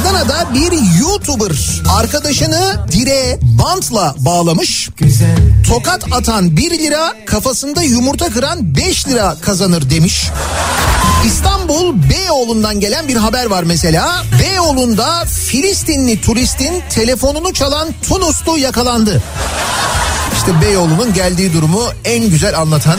Adana'da bir YouTuber arkadaşını direğe bantla bağlamış. Tokat atan 1 lira, kafasında yumurta kıran 5 lira kazanır demiş. İstanbul Beyoğlu'ndan gelen bir haber var mesela. Beyoğlu'nda Filistinli turistin telefonunu çalan Tunuslu yakalandı. İşte Beyoğlu'nun geldiği durumu en güzel anlatan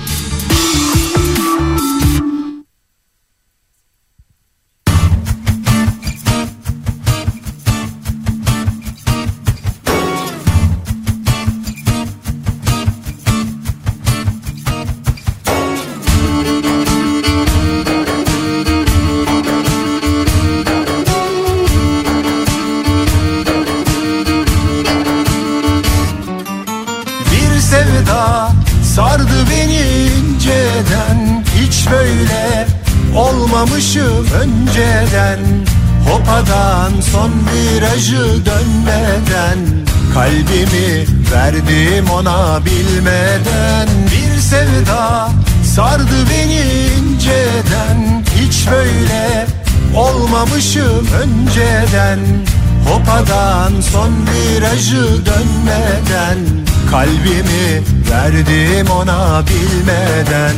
Verdim ona bilmeden. Bir sevda sardı beni inceden. Hiç böyle olmamışım önceden. Hopadan son virajı dönmeden. Kalbimi verdim ona bilmeden.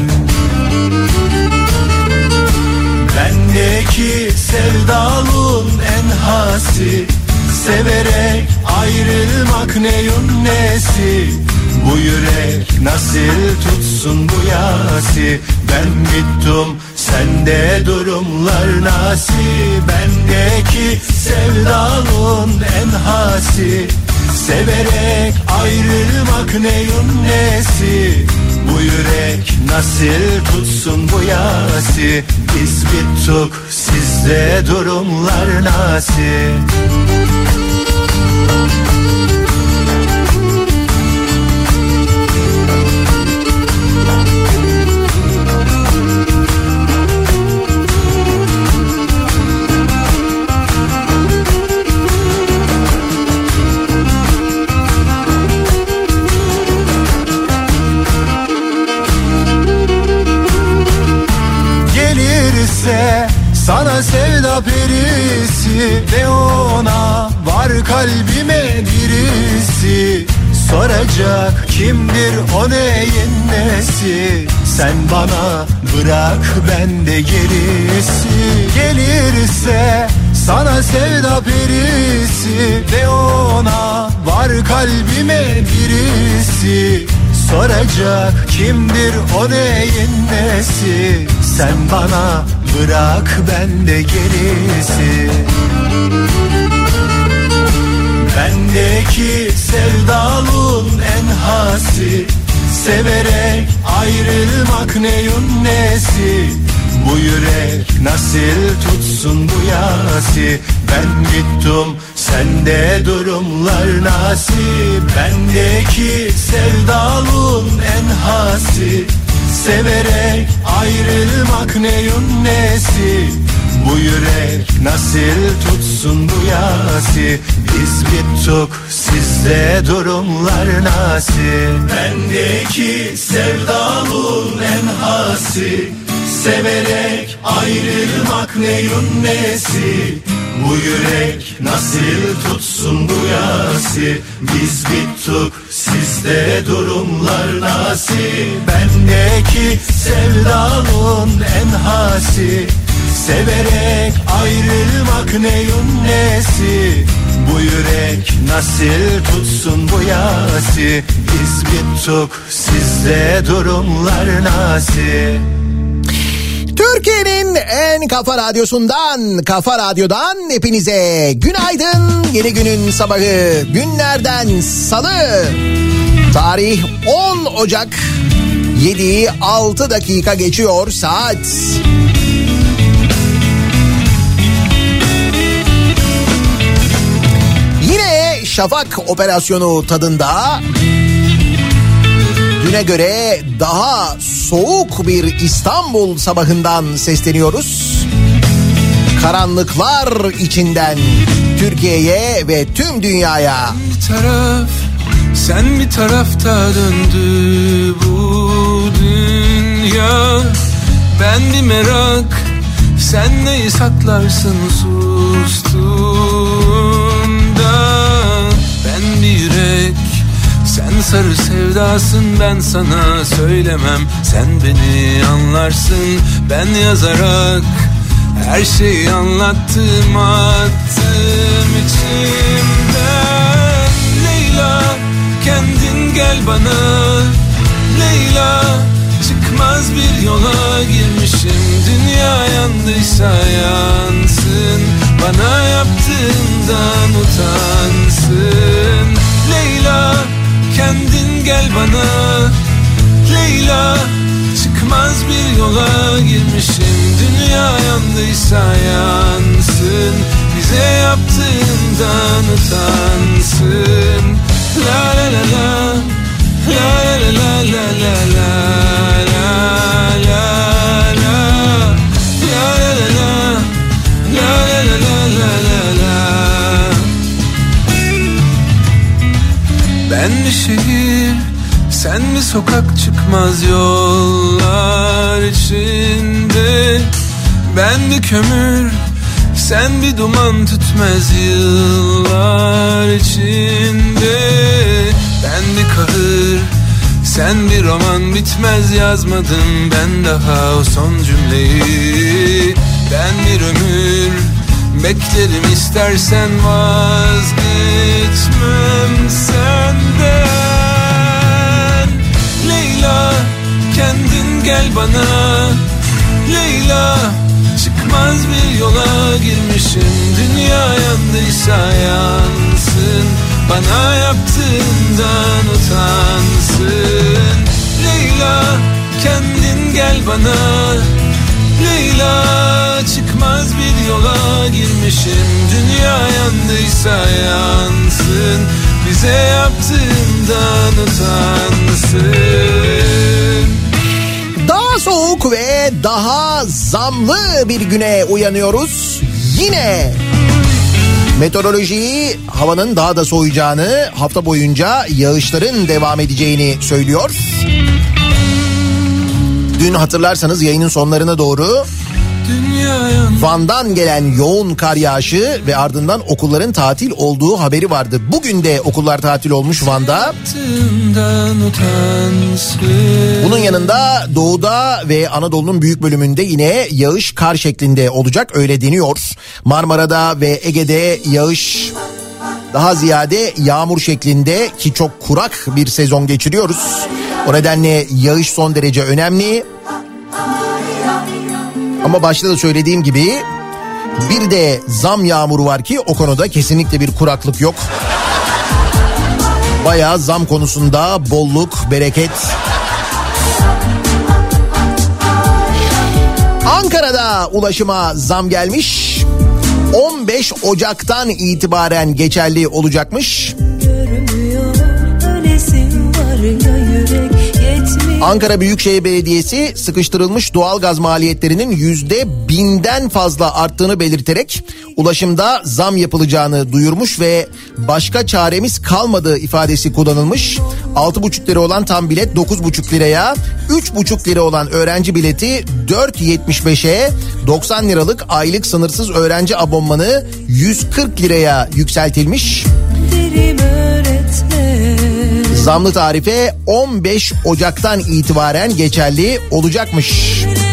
Bendeki sevdalın en hasi. Severek ayrılmak neyin nesi Bu yürek nasıl tutsun bu yasi? Ben bittim sende durumlar nasıl Bendeki sevdalın en hasi? Severek ayrılmak neyin nesi Bu yürek nasıl tutsun bu yasi? Biz bittik sizde durumlar nasıl Sen bana bırak ben de gerisi. Gelirse sana sevda perisi. Ve ona var kalbime birisi. Soracak kimdir o neyin nesi? Sen bana bırak ben de gerisi. Bendeki sevdalın en hasi Severek ayrılmak neyin nesi? Bu yürek nasıl tutsun bu yasi? Ben gittim sende durumlar nasıl Bendeki sevdalın en hasi. Severek ayrılmak neyin nesi Bu yürek nasıl tutsun bu yasi? Biz bittik sizde durumlar nasıl Bendeki sevdalın en hasi Severek ayrılmak neyin nesi Bu yürek nasıl tutsun bu yasi? Biz bittik sizde durumlar nasıl Bendeki sevdalın en hasi Severek ayrılmak neyin nesi? Bu yürek nasıl tutsun bu yasi? Biz bittik sizde durumlar nasıl Türkiye'nin en kafa radyosundan, kafa radyodan hepinize günaydın. Yeni günün sabahı günlerden salı. Tarih 10 Ocak 7'yi 6 dakika geçiyor saat. Yine Şafak operasyonu tadında Düne göre daha soğuk bir İstanbul sabahından sesleniyoruz. Karanlıklar içinden Türkiye'ye ve tüm dünyaya. Bir taraf sen bir tarafta döndü bu dünya Ben bir merak sen neyi saklarsın sustuğunda sarı sevdasın ben sana söylemem. Sen beni anlarsın ben yazarak Her şeyi anlattım. Attım içimden. Leyla kendin gel bana. Leyla çıkmaz bir yola girmişim. Dünya yandıysa yansın. Bana yaptığından utansın. Leyla kendin gel bana. Leyla çıkmaz bir yola girmişim. Dünya yandıysa yansın. Bize yaptığından utansın. La la la la La la la la la la la la Ben bir şehir sen mi sokak çıkmaz yollar içinde. Ben bir kömür sen bir duman tütmez yıllar içinde. Ben bir kahır sen bir roman bitmez yazmadım ben daha o son cümleyi. Ben bir ömür beklerim istersen vazgeçmem senden. Leyla kendin gel bana. Leyla çıkmaz bir yola girmişim. Dünya yandıysa yansın. Bana yaptığından utansın. Leyla kendin gel bana Leyla çıkmaz bir yola girmişim Dünya yandıysa yansın Bize yaptığından utansın Daha soğuk ve daha zamlı bir güne uyanıyoruz. Yine meteorolojiyi havanın daha da soğuyacağını, hafta boyunca yağışların devam edeceğini söylüyor. Dün hatırlarsanız yayının sonlarına doğru Van'dan gelen yoğun kar yağışı ve ardından okulların tatil olduğu haberi vardı. Bugün de okullar tatil olmuş Van'da. Bunun yanında doğuda ve Anadolu'nun büyük bölümünde yine yağış kar şeklinde olacak öyle deniyor. Marmara'da ve Ege'de yağış daha ziyade yağmur şeklinde ki çok kurak bir sezon geçiriyoruz. O nedenle yağış son derece önemli. Ama başta da söylediğim gibi bir de zam yağmuru var ki o konuda kesinlikle bir kuraklık yok. Bayağı zam konusunda bolluk, bereket. Ankara'da ulaşıma zam gelmiş. 15 Ocak'tan itibaren geçerli olacakmış. Ankara Büyükşehir Belediyesi sıkıştırılmış doğalgaz maliyetlerinin yüzde binden fazla arttığını belirterek ulaşımda zam yapılacağını duyurmuş ve başka çaremiz kalmadığı ifadesi kullanılmış. 6,5 lira olan tam bilet 9,5 liraya, 3,5 lira olan öğrenci bileti 4.75'e, 90 liralık aylık sınırsız öğrenci abonmanı 140 liraya yükseltilmiş. derim öğretme Zamlı tarife 15 Ocak'tan itibaren geçerli olacakmış. ben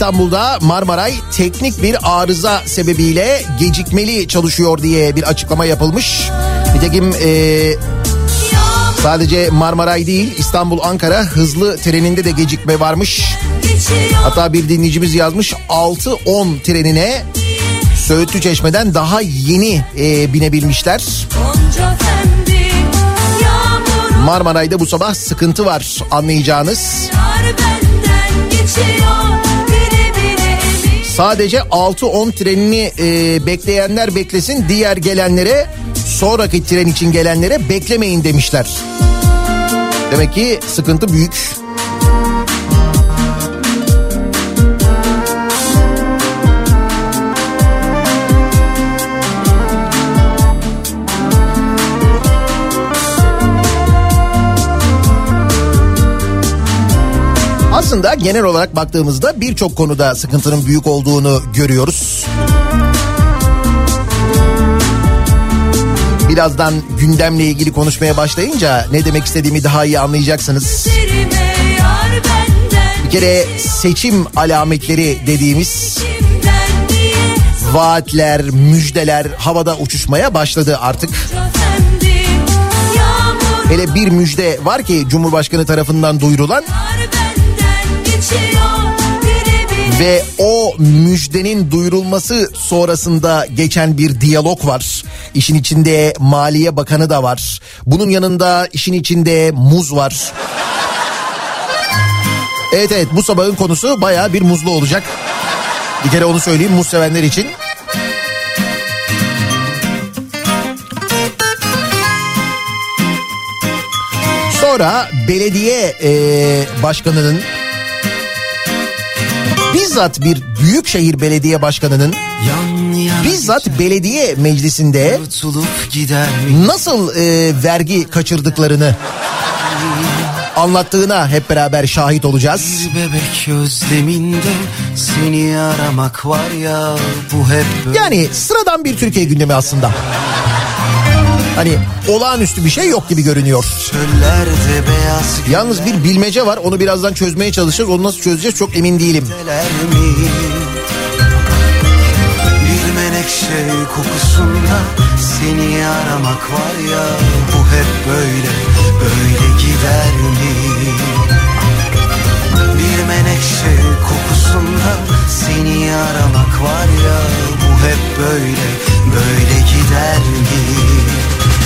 İstanbul'da Marmaray teknik bir arıza sebebiyle gecikmeli çalışıyor diye bir açıklama yapılmış. Nitekim eee sadece Marmaray değil İstanbul-Ankara hızlı treninde de gecikme varmış. Hatta bir dinleyicimiz yazmış 6-10 trenine Söğütlü Çeşme'den daha yeni eee, binebilmişler. Marmaray'da bu sabah sıkıntı var anlayacağınız. benden geçiyor Sadece 6-10 trenini e, bekleyenler beklesin. Diğer gelenlere sonraki tren için gelenlere beklemeyin demişler. Demek ki sıkıntı büyük. Aslında genel olarak baktığımızda birçok konuda sıkıntının büyük olduğunu görüyoruz. Birazdan gündemle ilgili konuşmaya başlayınca ne demek istediğimi daha iyi anlayacaksınız. Bir kere seçim alametleri dediğimiz vaatler, müjdeler havada uçuşmaya başladı artık. Hele bir müjde var ki Cumhurbaşkanı tarafından duyurulan ve o müjdenin duyurulması sonrasında geçen bir diyalog var. İşin içinde Maliye Bakanı da var. Bunun yanında işin içinde muz var. Evet evet bu sabahın konusu baya bir muzlu olacak. Bir kere onu söyleyeyim muz sevenler için. Sonra belediye eee, başkanının bizzat bir büyükşehir belediye başkanının Yan bizzat belediye meclisinde nasıl e, vergi kaçırdıklarını anlattığına hep beraber şahit olacağız. Bir bebek özleminde seni aramak var ya bu hep böyle. Yani sıradan bir Türkiye gündemi aslında. Hani olağanüstü bir şey yok gibi görünüyor. Yalnız bir bilmece var onu birazdan çözmeye çalışacağız. Onu nasıl çözeceğiz çok emin değilim. Bir menekşe kokusunda seni aramak var ya bu hep böyle böyle gider mi? Bir menekşe kokusunda seni aramak var ya hep böyle böyle gider mi?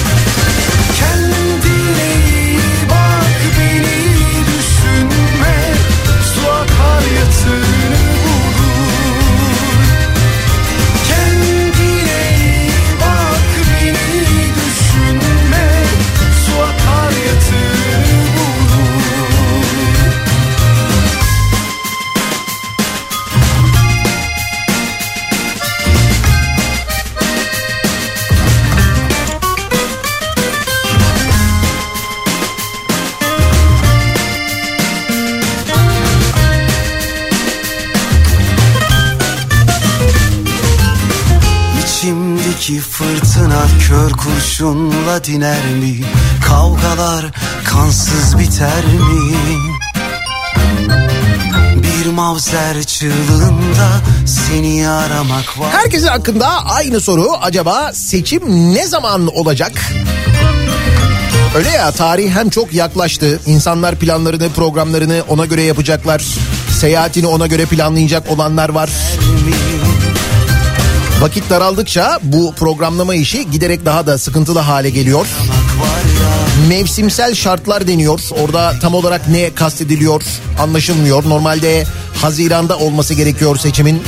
Fırtına kör kurşunla diner mi? Kavgalar kansız biter mi? Bir mavzer çığlığında seni aramak var. Herkesin hakkında aynı soru acaba seçim ne zaman olacak? Öyle ya tarih hem çok yaklaştı. İnsanlar planlarını, programlarını ona göre yapacaklar. Seyahatini ona göre planlayacak olanlar var. Vakit daraldıkça bu programlama işi giderek daha da sıkıntılı hale geliyor. Mevsimsel şartlar deniyor. Orada tam olarak ne kastediliyor anlaşılmıyor. Normalde Haziran'da olması gerekiyor seçimin.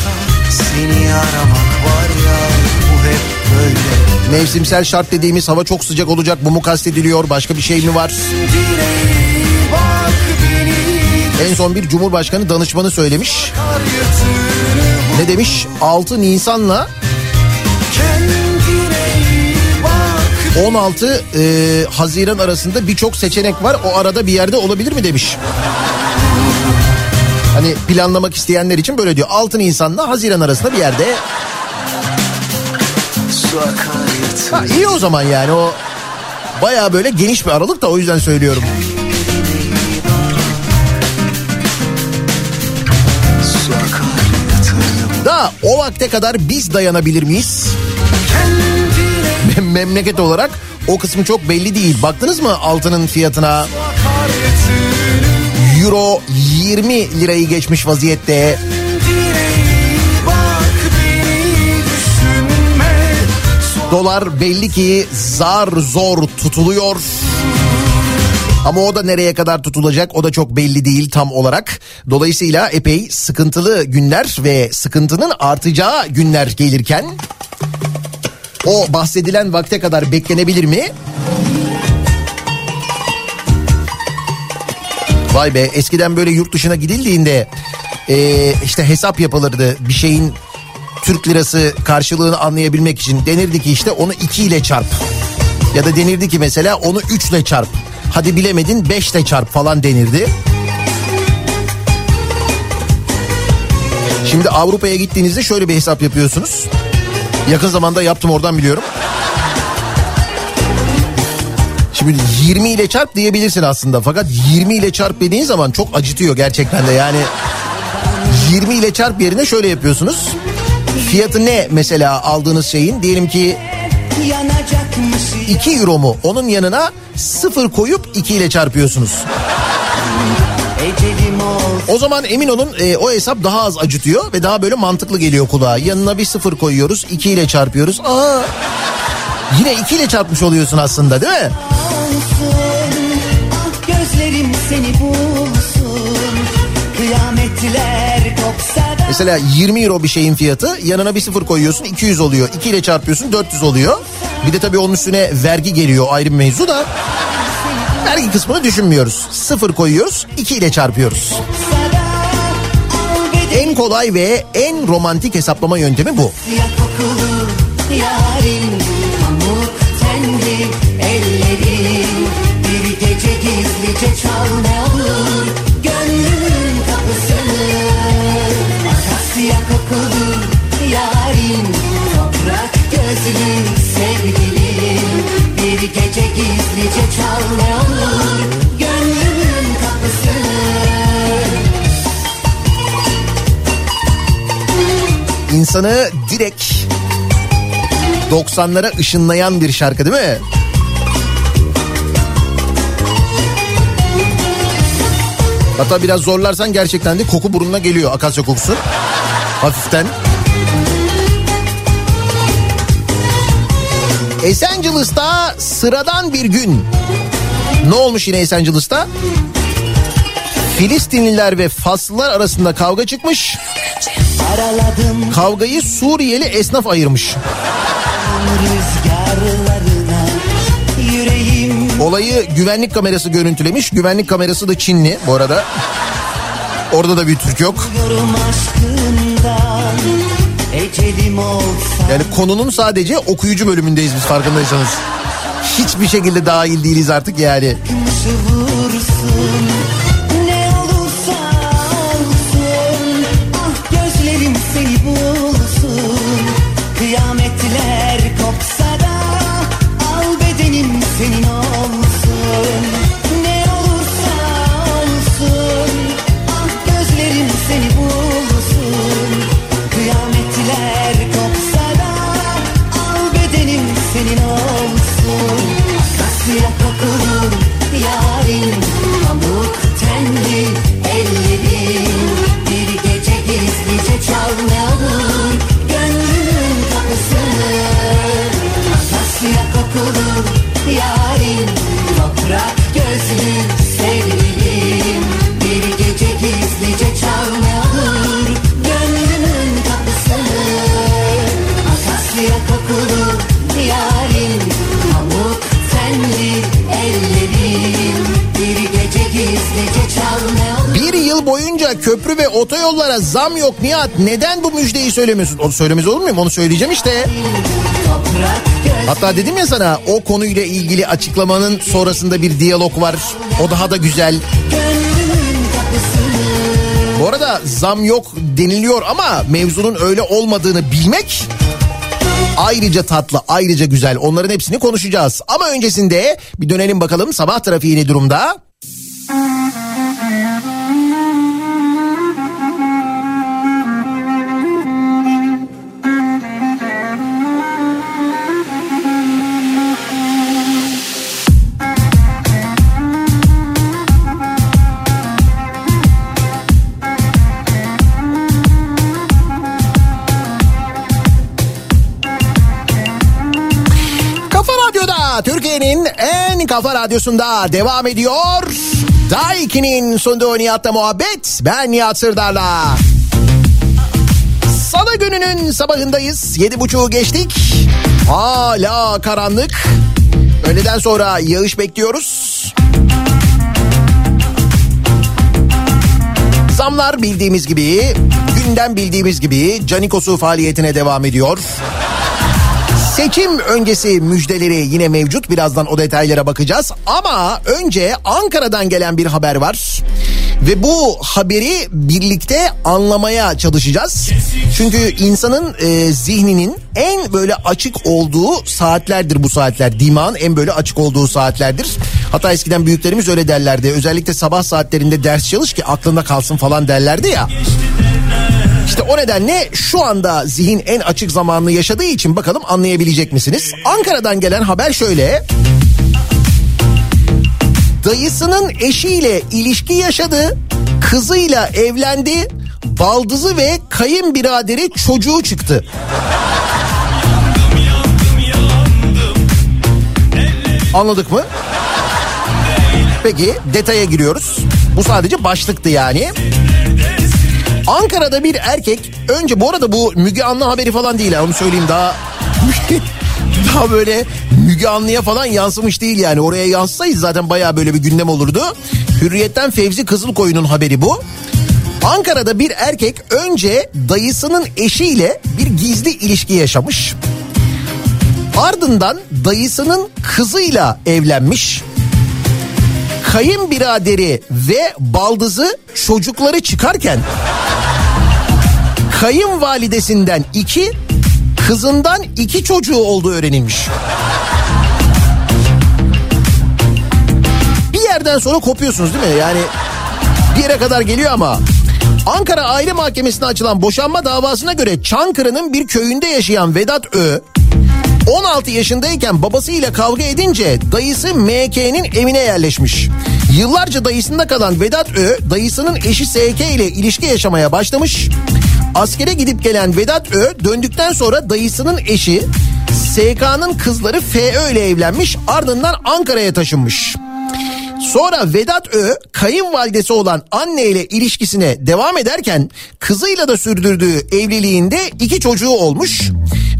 Seni aramak var ya bu hep böyle Mevsimsel şart dediğimiz hava çok sıcak olacak bu mu kastediliyor başka bir şey mi var? En son bir cumhurbaşkanı danışmanı söylemiş. Ne demiş? 6 Nisan'la 16 e, Haziran arasında birçok seçenek var. O arada bir yerde olabilir mi demiş. Hani planlamak isteyenler için böyle diyor. 6 Nisan'la Haziran arasında bir yerde. Ha, iyi o zaman yani o baya böyle geniş bir aralık da o yüzden söylüyorum. Da o vakte kadar biz dayanabilir miyiz? Memleket olarak o kısmı çok belli değil. Baktınız mı altının fiyatına? Euro 20 lirayı geçmiş vaziyette. Dolar belli ki zar zor tutuluyor. Ama o da nereye kadar tutulacak o da çok belli değil tam olarak. Dolayısıyla epey sıkıntılı günler ve sıkıntının artacağı günler gelirken o bahsedilen vakte kadar beklenebilir mi? Vay be eskiden böyle yurt dışına gidildiğinde eee, işte hesap yapılırdı bir şeyin Türk lirası karşılığını anlayabilmek için denirdi ki işte onu 2 ile çarp. Ya da denirdi ki mesela onu 3 ile çarp. Hadi bilemedin 5 ile çarp falan denirdi. Şimdi Avrupa'ya gittiğinizde şöyle bir hesap yapıyorsunuz. Yakın zamanda yaptım oradan biliyorum. Şimdi 20 ile çarp diyebilirsin aslında. Fakat 20 ile çarp dediğin zaman çok acıtıyor gerçekten de yani. 20 ile çarp yerine şöyle yapıyorsunuz. Fiyatı ne mesela aldığınız şeyin? Diyelim ki 2 euro mu? Onun yanına 0 koyup 2 ile çarpıyorsunuz. O zaman emin olun e, o hesap daha az acıtıyor ve daha böyle mantıklı geliyor kulağa. Yanına bir sıfır koyuyoruz 2 ile çarpıyoruz. Aa, yine 2 ile çarpmış oluyorsun aslında değil mi? Gözlerim seni bulsun Kıyametler kopsa Mesela 20 euro bir şeyin fiyatı yanına bir sıfır koyuyorsun 200 oluyor. 2 ile çarpıyorsun 400 oluyor. Bir de tabii onun üstüne vergi geliyor ayrı bir mevzu da. Vergi kısmını düşünmüyoruz. Sıfır koyuyoruz 2 ile çarpıyoruz. En kolay ve en romantik hesaplama yöntemi bu. sevgilim Bir gece gizlice çal İnsanı direkt 90'lara ışınlayan bir şarkı değil mi? Hatta biraz zorlarsan gerçekten de koku burnuna geliyor akasya kokusu. Hafiften. Esencilis'ta sıradan bir gün. Ne olmuş yine Esencilis'ta? Filistinliler ve Faslılar arasında kavga çıkmış. Araladım Kavgayı Suriyeli esnaf ayırmış. Olayı güvenlik kamerası görüntülemiş. Güvenlik kamerası da Çinli bu arada. Orada da bir Türk yok. Yani konunun sadece okuyucu bölümündeyiz biz farkındaysanız. Hiçbir şekilde dahil değiliz artık yani. kımışı vursun otoyollara zam yok Nihat. Neden bu müjdeyi söylemiyorsun? Onu söylemez olur muyum? Onu söyleyeceğim işte. Hatta dedim ya sana o konuyla ilgili açıklamanın sonrasında bir diyalog var. O daha da güzel. Bu arada zam yok deniliyor ama mevzunun öyle olmadığını bilmek ayrıca tatlı, ayrıca güzel. Onların hepsini konuşacağız. Ama öncesinde bir dönelim bakalım sabah trafiği ne durumda? En kafa radyosunda devam ediyor. Daiki'nin sunduğu Nihat'la muhabbet. Ben Nihat Sırdar'la. Salı gününün sabahındayız. Yedi buçuğu geçtik. Hala karanlık. Öğleden sonra yağış bekliyoruz. Zamlar bildiğimiz gibi, gündem bildiğimiz gibi Canikos'u faaliyetine devam ediyor. Seçim öncesi müjdeleri yine mevcut. Birazdan o detaylara bakacağız. Ama önce Ankara'dan gelen bir haber var. Ve bu haberi birlikte anlamaya çalışacağız. Çünkü insanın e, zihninin en böyle açık olduğu saatlerdir bu saatler. Dimağın en böyle açık olduğu saatlerdir. Hatta eskiden büyüklerimiz öyle derlerdi. Özellikle sabah saatlerinde ders çalış ki aklında kalsın falan derlerdi ya. İşte o nedenle şu anda zihin en açık zamanını yaşadığı için bakalım anlayabilecek misiniz? Ankara'dan gelen haber şöyle. Dayısının eşiyle ilişki yaşadı, kızıyla evlendi, baldızı ve kayınbiraderi çocuğu çıktı. Anladık mı? Peki detaya giriyoruz. Bu sadece başlıktı yani. Ankara'da bir erkek önce bu arada bu Müge Anlı haberi falan değil ha onu söyleyeyim daha daha böyle Müge Anlı'ya falan yansımış değil yani oraya yansısaydı zaten baya böyle bir gündem olurdu. Hürriyetten Fevzi Kızılkoyun'un haberi bu. Ankara'da bir erkek önce dayısının eşiyle bir gizli ilişki yaşamış. Ardından dayısının kızıyla evlenmiş. Kayınbiraderi ve baldızı çocukları çıkarken kayınvalidesinden iki, kızından iki çocuğu olduğu öğrenilmiş. Bir yerden sonra kopuyorsunuz değil mi? Yani bir yere kadar geliyor ama Ankara Aile Mahkemesi'ne açılan boşanma davasına göre Çankırı'nın bir köyünde yaşayan Vedat Ö 16 yaşındayken babasıyla kavga edince dayısı MK'nin evine yerleşmiş. Yıllarca dayısında kalan Vedat Ö dayısının eşi SK ile ilişki yaşamaya başlamış. Askere gidip gelen Vedat Ö döndükten sonra dayısının eşi SK'nın kızları FÖ ile evlenmiş ardından Ankara'ya taşınmış. Sonra Vedat Ö kayınvalidesi olan anne ile ilişkisine devam ederken kızıyla da sürdürdüğü evliliğinde iki çocuğu olmuş.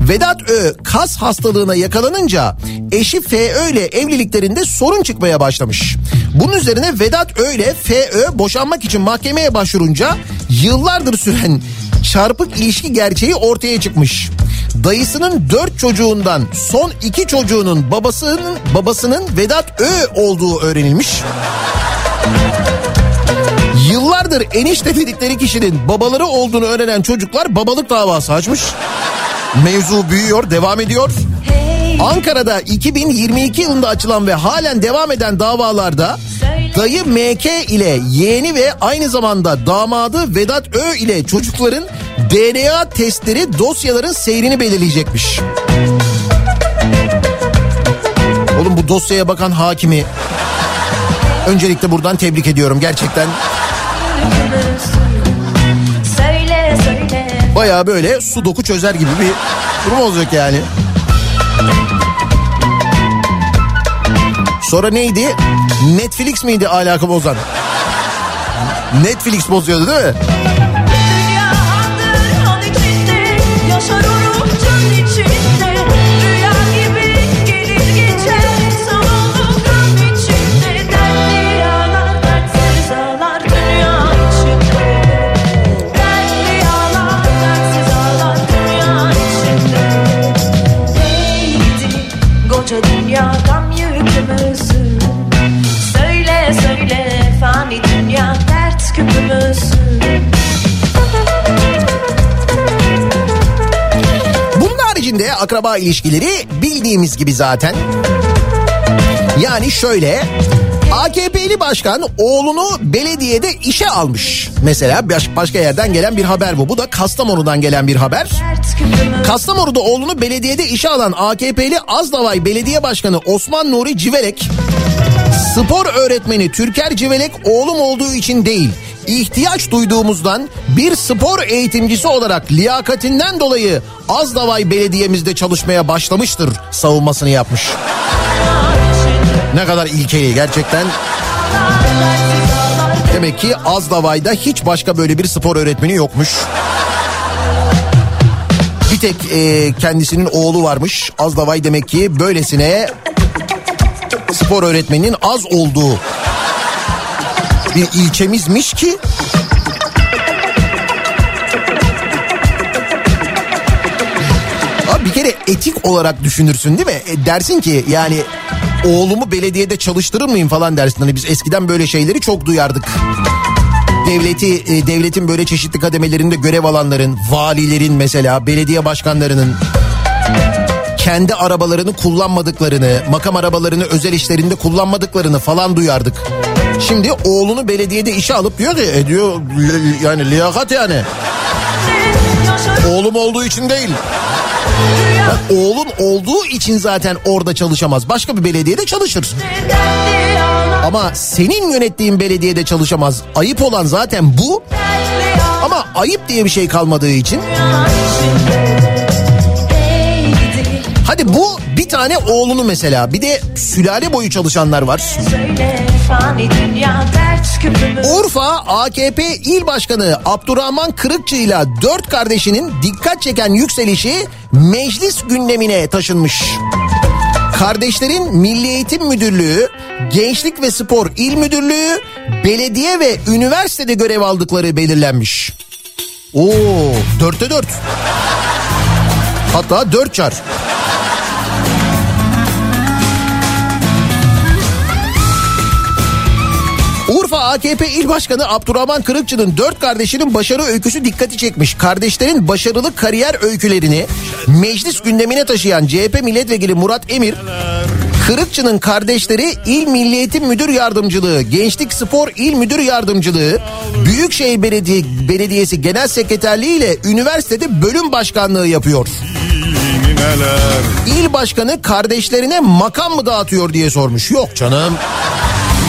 Vedat Ö kas hastalığına yakalanınca eşi FÖ ile evliliklerinde sorun çıkmaya başlamış. Bunun üzerine Vedat Ö ile FÖ boşanmak için mahkemeye başvurunca yıllardır süren çarpık ilişki gerçeği ortaya çıkmış. Dayısının dört çocuğundan son iki çocuğunun babasının babasının Vedat Ö olduğu öğrenilmiş. Yıllardır enişte dedikleri kişinin babaları olduğunu öğrenen çocuklar babalık davası açmış. Mevzu büyüyor, devam ediyor. Ankara'da 2022 yılında açılan ve halen devam eden davalarda dayı MK ile yeğeni ve aynı zamanda damadı Vedat Ö ile çocukların DNA testleri dosyaların seyrini belirleyecekmiş. Oğlum bu dosyaya bakan hakimi öncelikle buradan tebrik ediyorum gerçekten. Baya böyle su doku çözer gibi bir durum olacak yani. Sonra neydi? Netflix miydi alaka bozan? Netflix bozuyordu değil mi? Bunun haricinde akraba ilişkileri bildiğimiz gibi zaten. Yani şöyle AKP'li başkan oğlunu belediyede işe almış. Mesela baş, başka yerden gelen bir haber bu. Bu da Kastamonu'dan gelen bir haber. Kastamonu'da oğlunu belediyede işe alan AKP'li Azdavay Belediye Başkanı Osman Nuri Civelek Spor öğretmeni Türker Civelek oğlum olduğu için değil ihtiyaç duyduğumuzdan bir spor eğitimcisi olarak liyakatinden dolayı Azdavay Belediye'mizde çalışmaya başlamıştır savunmasını yapmış. Ne kadar ilkeli gerçekten. Demek ki Azdavay'da hiç başka böyle bir spor öğretmeni yokmuş. Bir tek e, kendisinin oğlu varmış. Azdavay demek ki böylesine spor öğretmeninin az olduğu bir ilçemizmiş ki Abi bir kere etik olarak düşünürsün değil mi? E, dersin ki yani oğlumu belediyede çalıştırır mıyım falan dersin. Hani biz eskiden böyle şeyleri çok duyardık. Devleti, e, devletin böyle çeşitli kademelerinde görev alanların, valilerin mesela, belediye başkanlarının kendi arabalarını kullanmadıklarını, makam arabalarını özel işlerinde kullanmadıklarını falan duyardık. Şimdi oğlunu belediyede işe alıp diyor ki e diyor yani liyakat yani. Oğlum olduğu için değil. Bak, oğlun olduğu için zaten orada çalışamaz. Başka bir belediyede çalışır. Ama senin yönettiğin belediyede çalışamaz. Ayıp olan zaten bu. Ama ayıp diye bir şey kalmadığı için. Hadi bu bir tane oğlunu mesela. Bir de sülale boyu çalışanlar var. Urfa AKP İl Başkanı Abdurrahman Kırıkçı ile dört kardeşinin dikkat çeken yükselişi meclis gündemine taşınmış. Kardeşlerin Milli Eğitim Müdürlüğü, Gençlik ve Spor İl Müdürlüğü, belediye ve üniversitede görev aldıkları belirlenmiş. Oo, dörtte dört. Hatta dört çar. AKP İl Başkanı Abdurrahman Kırıkçı'nın dört kardeşinin başarı öyküsü dikkati çekmiş. Kardeşlerin başarılı kariyer öykülerini meclis gündemine taşıyan CHP milletvekili Murat Emir, Kırıkçı'nın kardeşleri İl Milli Müdür Yardımcılığı, Gençlik Spor İl Müdür Yardımcılığı, Büyükşehir Belediye, Belediyesi Genel Sekreterliği ile üniversitede bölüm başkanlığı yapıyor. İl başkanı kardeşlerine makam mı dağıtıyor diye sormuş. Yok canım.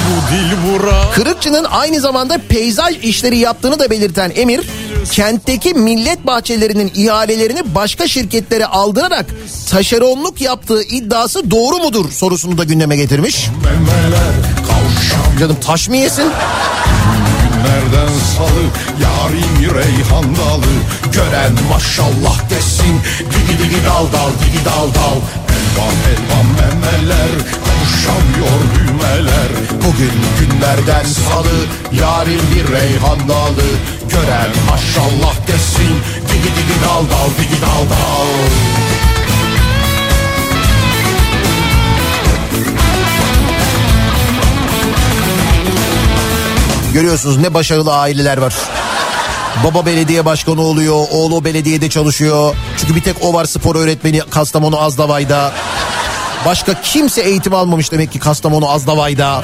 Bu dil vura Kırıkçı'nın aynı zamanda peyzaj işleri yaptığını da belirten Emir, kentteki millet bahçelerinin ihalelerini başka şirketlere aldırarak taşeronluk yaptığı iddiası doğru mudur sorusunu da gündeme getirmiş. Canım taş mı yesin? günlerden salı Yarim reyhan dalı Gören maşallah desin Digi digi dal dal digi dal dal Elvan elvan memeler Kavuşamıyor düğmeler. Bugün günlerden salı Yarim bir reyhan dalı. Gören maşallah desin Digi digi dal dal digi dal dal. Görüyorsunuz ne başarılı aileler var. Baba belediye başkanı oluyor, oğlu belediyede çalışıyor. Çünkü bir tek o var spor öğretmeni Kastamonu Azdavay'da. Başka kimse eğitim almamış demek ki Kastamonu Azdavay'da.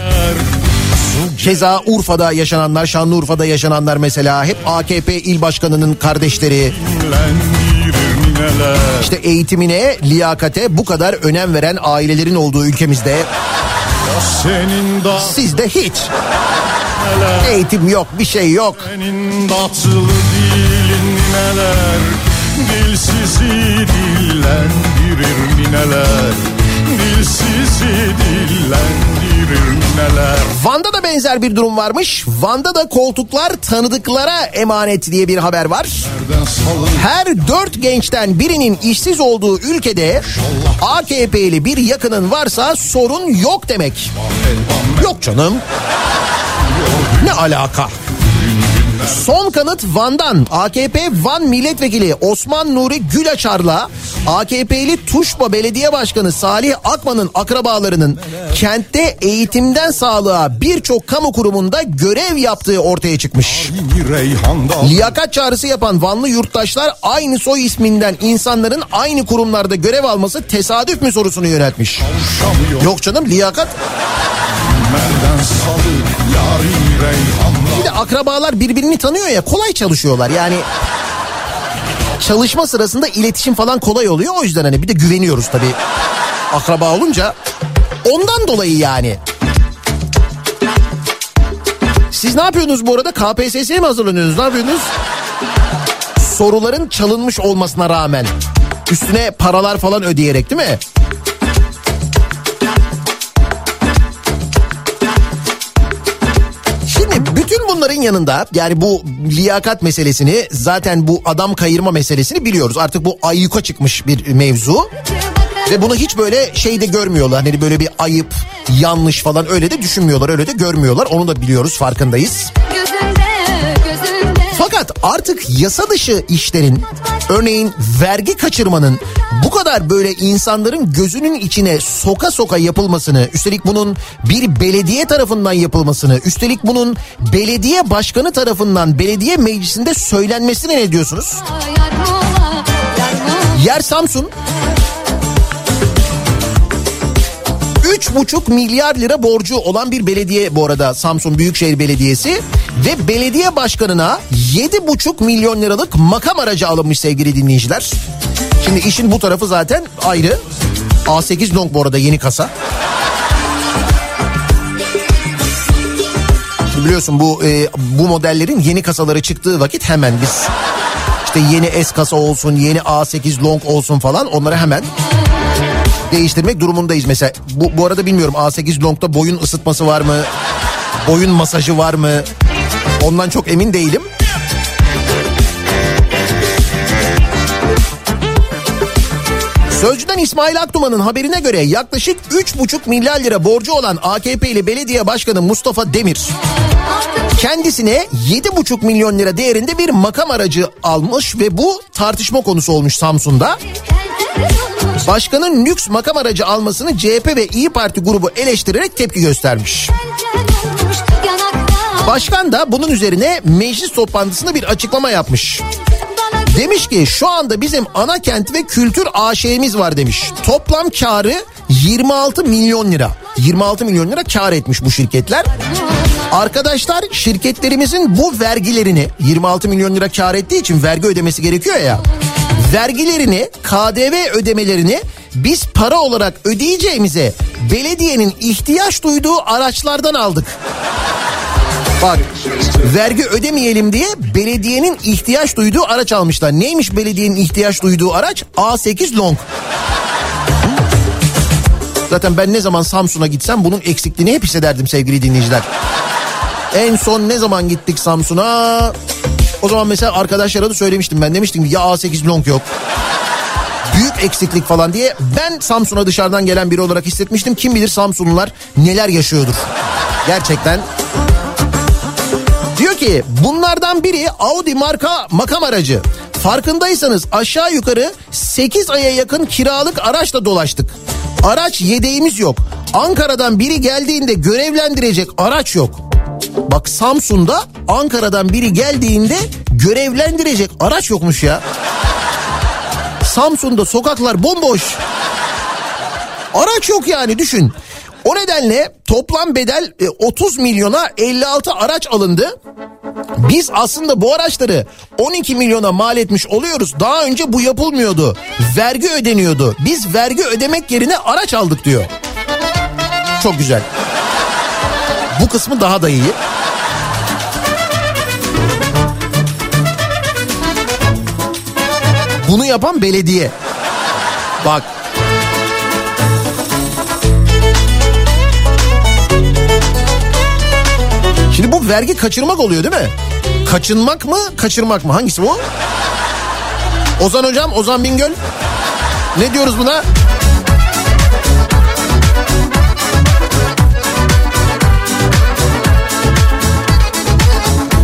Keza Urfa'da yaşananlar, Şanlıurfa'da yaşananlar mesela hep AKP il başkanının kardeşleri. İşte eğitimine, liyakate bu kadar önem veren ailelerin olduğu ülkemizde da sizde hiç eğitim yok, bir şey yok. Senin tatlı dilin Dilsizi dillendirir nineler Van'da da benzer bir durum varmış. Van'da da koltuklar tanıdıklara emanet diye bir haber var. Her dört gençten birinin işsiz olduğu ülkede AKP'li bir yakının varsa sorun yok demek. Yok canım. Ne alaka? Son kanıt Van'dan AKP Van Milletvekili Osman Nuri Gülaçar'la AKP'li Tuşba Belediye Başkanı Salih Akman'ın akrabalarının kentte eğitimden sağlığa birçok kamu kurumunda görev yaptığı ortaya çıkmış. Liyakat çağrısı yapan Vanlı yurttaşlar aynı soy isminden insanların aynı kurumlarda görev alması tesadüf mü sorusunu yöneltmiş. Yok canım liyakat Bir de akrabalar birbirini tanıyor ya kolay çalışıyorlar yani. Çalışma sırasında iletişim falan kolay oluyor o yüzden hani bir de güveniyoruz tabii. Akraba olunca ondan dolayı yani. Siz ne yapıyorsunuz bu arada? KPSS'ye mi hazırlanıyorsunuz? Ne yapıyorsunuz? Soruların çalınmış olmasına rağmen. Üstüne paralar falan ödeyerek değil mi? Bunların yanında yani bu liyakat meselesini zaten bu adam kayırma meselesini biliyoruz. Artık bu ayyuka çıkmış bir mevzu. Ve bunu hiç böyle şeyde görmüyorlar. Hani böyle bir ayıp, yanlış falan öyle de düşünmüyorlar. Öyle de görmüyorlar. Onu da biliyoruz, farkındayız. Gözünde gözünde Fakat artık yasa dışı işlerin örneğin vergi kaçırmanın bu kadar böyle insanların gözünün içine soka soka yapılmasını üstelik bunun bir belediye tarafından yapılmasını üstelik bunun belediye başkanı tarafından belediye meclisinde söylenmesine ne diyorsunuz? Yer Samsun. 3,5 milyar lira borcu olan bir belediye bu arada Samsun Büyükşehir Belediyesi ve belediye başkanına 7,5 milyon liralık makam aracı alınmış sevgili dinleyiciler. Şimdi işin bu tarafı zaten ayrı. A8 long bu arada yeni kasa. Biliyorsun bu e, bu modellerin yeni kasaları çıktığı vakit hemen biz işte yeni S kasa olsun, yeni A8 long olsun falan onları hemen değiştirmek durumundayız mesela. Bu, bu arada bilmiyorum A8 Long'da boyun ısıtması var mı? Boyun masajı var mı? Ondan çok emin değilim. Sözcüden İsmail Akduman'ın haberine göre yaklaşık 3,5 milyar lira borcu olan AKP'li belediye başkanı Mustafa Demir kendisine 7,5 milyon lira değerinde bir makam aracı almış ve bu tartışma konusu olmuş Samsun'da. Başkanın lüks makam aracı almasını CHP ve İyi Parti grubu eleştirerek tepki göstermiş. Başkan da bunun üzerine meclis toplantısında bir açıklama yapmış. Demiş ki şu anda bizim ana kent ve kültür AŞ'miz var demiş. Toplam karı 26 milyon lira. 26 milyon lira kar etmiş bu şirketler. Arkadaşlar şirketlerimizin bu vergilerini 26 milyon lira kar ettiği için vergi ödemesi gerekiyor ya. Vergilerini, KDV ödemelerini biz para olarak ödeyeceğimize belediyenin ihtiyaç duyduğu araçlardan aldık. Bak vergi ödemeyelim diye belediyenin ihtiyaç duyduğu araç almışlar. Neymiş belediyenin ihtiyaç duyduğu araç? A8 Long. Zaten ben ne zaman Samsun'a gitsem bunun eksikliğini hep hissederdim sevgili dinleyiciler. En son ne zaman gittik Samsun'a? O zaman mesela arkadaşlara da söylemiştim ben demiştim ya A8 Long yok. Büyük eksiklik falan diye ben Samsun'a dışarıdan gelen biri olarak hissetmiştim. Kim bilir Samsunlular neler yaşıyordur. Gerçekten. Diyor ki bunlardan biri Audi marka makam aracı. Farkındaysanız aşağı yukarı 8 aya yakın kiralık araçla dolaştık. Araç yedeğimiz yok. Ankara'dan biri geldiğinde görevlendirecek araç yok. Bak Samsun'da Ankara'dan biri geldiğinde görevlendirecek araç yokmuş ya. Samsun'da sokaklar bomboş. Araç yok yani düşün. O nedenle toplam bedel e, 30 milyona 56 araç alındı. Biz aslında bu araçları 12 milyona mal etmiş oluyoruz. Daha önce bu yapılmıyordu. Vergi ödeniyordu. Biz vergi ödemek yerine araç aldık diyor. Çok güzel. Bu kısmı daha da iyi. Bunu yapan belediye. Bak Şimdi bu vergi kaçırmak oluyor değil mi? Kaçınmak mı, kaçırmak mı? Hangisi bu? Ozan hocam, Ozan Bingöl. Ne diyoruz buna?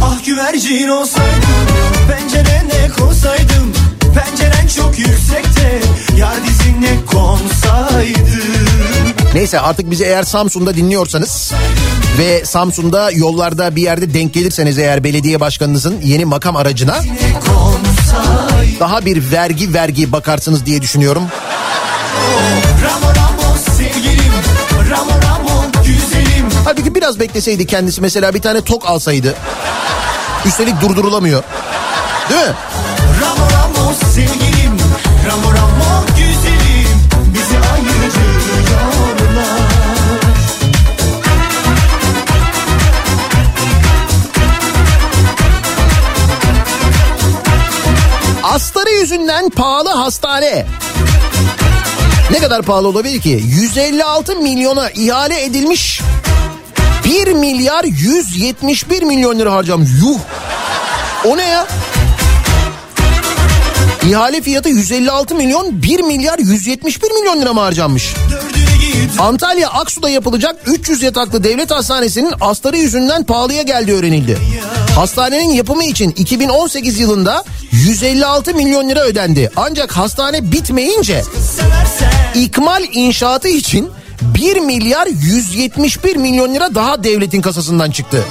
Ah güvercin cin olsaydım Pencerene konsaydım Penceren çok yüksekte Yar dizine konsaydım Neyse artık bizi eğer Samsun'da dinliyorsanız ve Samsun'da yollarda bir yerde denk gelirseniz eğer belediye başkanınızın yeni makam aracına daha bir vergi vergi bakarsınız diye düşünüyorum. Halbuki biraz bekleseydi kendisi mesela bir tane tok alsaydı. Üstelik durdurulamıyor. Değil mi? Ramo Ramo sevgilim Ramo Ramo Astarı yüzünden pahalı hastane. Ne kadar pahalı olabilir ki? 156 milyona ihale edilmiş. 1 milyar 171 milyon lira harcamış. Yuh. O ne ya? İhale fiyatı 156 milyon 1 milyar 171 milyon lira mı harcanmış? Dördüne git Antalya Aksu'da yapılacak 300 yataklı devlet hastanesinin astarı yüzünden pahalıya geldiği öğrenildi. Hastanenin yapımı için 2018 yılında 156 milyon lira ödendi. Ancak hastane bitmeyince ikmal inşaatı için 1 milyar 171 milyon lira daha devletin kasasından çıktı.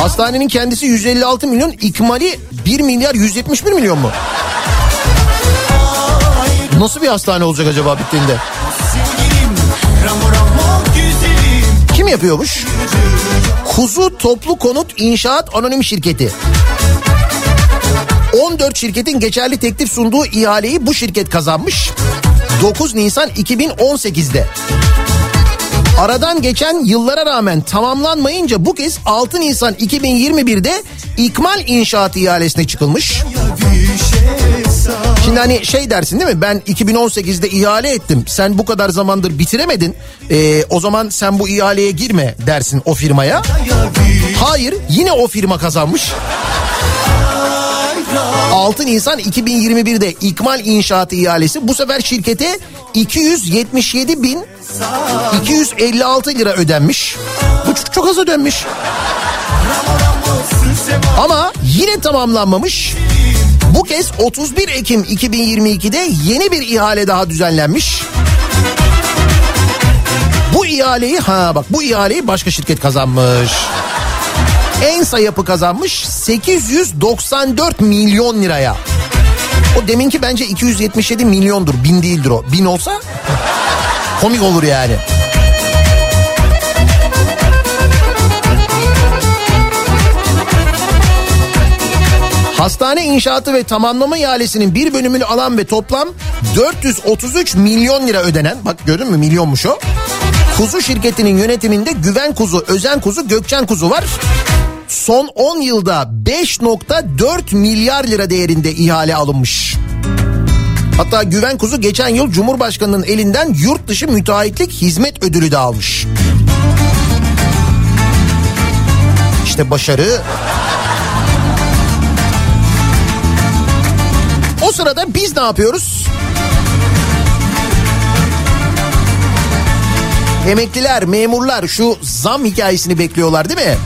Hastanenin kendisi 156 milyon, ikmali 1 milyar 171 milyon mu? Nasıl bir hastane olacak acaba bittiğinde? Kim yapıyormuş? Kuzu Toplu Konut İnşaat Anonim Şirketi. 14 şirketin geçerli teklif sunduğu ihaleyi bu şirket kazanmış. 9 Nisan 2018'de. Aradan geçen yıllara rağmen tamamlanmayınca bu kez 6 Nisan 2021'de ikmal inşaat ihalesine çıkılmış. Şimdi hani şey dersin değil mi? Ben 2018'de ihale ettim. Sen bu kadar zamandır bitiremedin. Ee, o zaman sen bu ihaleye girme dersin o firmaya. Hayır yine o firma kazanmış. 6 Nisan 2021'de İkmal İnşaatı ihalesi bu sefer şirkete 277 bin 256 lira ödenmiş. Bu çok, çok az ödenmiş. Ama yine tamamlanmamış. Bu kez 31 Ekim 2022'de yeni bir ihale daha düzenlenmiş. Bu ihaleyi ha bak bu ihaleyi başka şirket kazanmış. Ensa yapı kazanmış 894 milyon liraya. O deminki bence 277 milyondur. Bin değildir o. Bin olsa komik olur yani. Hastane inşaatı ve tamamlama ihalesinin bir bölümünü alan ve toplam 433 milyon lira ödenen bak gördün mü milyonmuş o. Kuzu şirketinin yönetiminde Güven Kuzu, Özen Kuzu, Gökçen Kuzu var. Son 10 yılda 5.4 milyar lira değerinde ihale alınmış. Hatta Güven Kuzu geçen yıl Cumhurbaşkanı'nın elinden yurt dışı müteahhitlik hizmet ödülü de almış. İşte başarı sırada biz ne yapıyoruz? Emekliler, memurlar şu zam hikayesini bekliyorlar değil mi?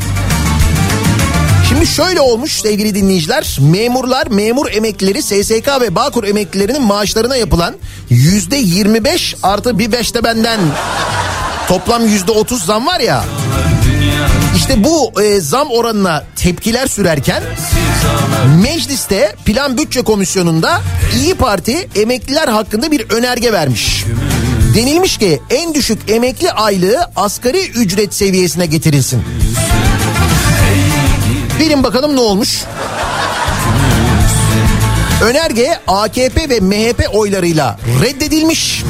Şimdi şöyle olmuş sevgili dinleyiciler. Memurlar, memur emeklileri, SSK ve Bağkur emeklilerinin maaşlarına yapılan yüzde 25 artı bir beş de benden toplam yüzde 30 zam var ya. İşte bu e, zam oranına tepkiler sürerken mecliste plan bütçe komisyonunda İyi Parti emekliler hakkında bir önerge vermiş. Denilmiş ki en düşük emekli aylığı asgari ücret seviyesine getirilsin. Bilin bakalım ne olmuş? Önerge AKP ve MHP oylarıyla reddedilmiş.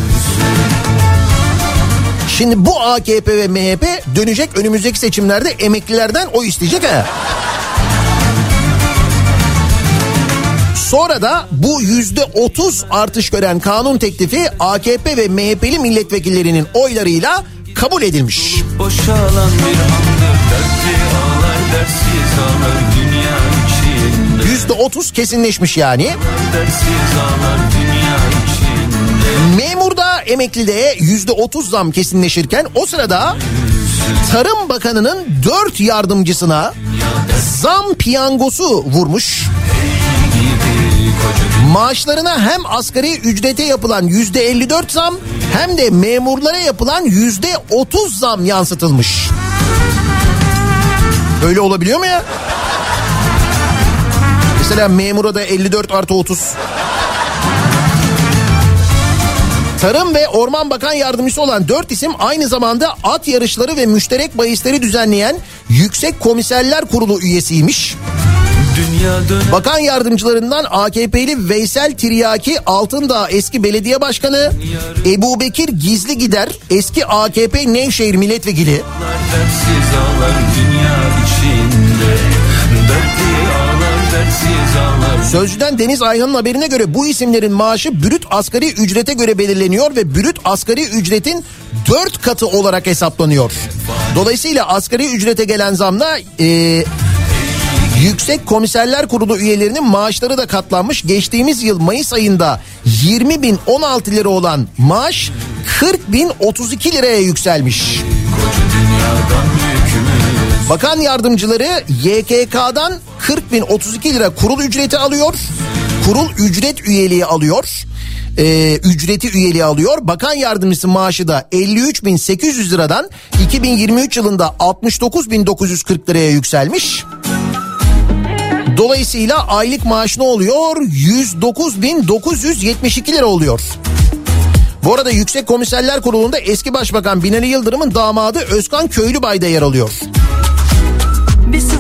Şimdi bu AKP ve MHP dönecek önümüzdeki seçimlerde emeklilerden oy isteyecek ha. Sonra da bu yüzde otuz artış gören kanun teklifi AKP ve MHP'li milletvekillerinin oylarıyla kabul edilmiş. Boşalan bir andır dertli ağlar ağlar dünya içinde Yüzde otuz kesinleşmiş yani. ağlar Memurda emeklide yüzde otuz zam kesinleşirken o sırada Tarım Bakanı'nın dört yardımcısına zam piyangosu vurmuş. Maaşlarına hem asgari ücrete yapılan yüzde 54 zam hem de memurlara yapılan yüzde 30 zam yansıtılmış. Böyle olabiliyor mu ya? Mesela memura da 54 artı 30. Tarım ve Orman Bakan Yardımcısı olan dört isim aynı zamanda at yarışları ve müşterek bahisleri düzenleyen Yüksek Komiserler Kurulu üyesiymiş. Bakan yardımcılarından AKP'li Veysel Tiryaki Altındağ eski belediye başkanı, Ebu Bekir Gizli Gider eski AKP Nevşehir milletvekili, dertsiz ağlar dünya içinde Dertli Sözcüden Deniz Ayhan'ın haberine göre bu isimlerin maaşı brüt asgari ücrete göre belirleniyor ve brüt asgari ücretin 4 katı olarak hesaplanıyor. Dolayısıyla asgari ücrete gelen zamla e, Yüksek Komiserler Kurulu üyelerinin maaşları da katlanmış. Geçtiğimiz yıl Mayıs ayında 20 bin 16 lira olan maaş 40 bin 32 liraya yükselmiş. Bakan yardımcıları YKK'dan 40 bin 32 lira kurul ücreti alıyor. Kurul ücret üyeliği alıyor. Ee, ücreti üyeliği alıyor. Bakan yardımcısı maaşı da 53 bin 800 liradan 2023 yılında 69 bin 940 liraya yükselmiş. Dolayısıyla aylık maaş ne oluyor? 109.972 lira oluyor. Bu arada Yüksek Komiserler Kurulu'nda eski Başbakan Binali Yıldırım'ın damadı Özkan Köylübay da yer alıyor.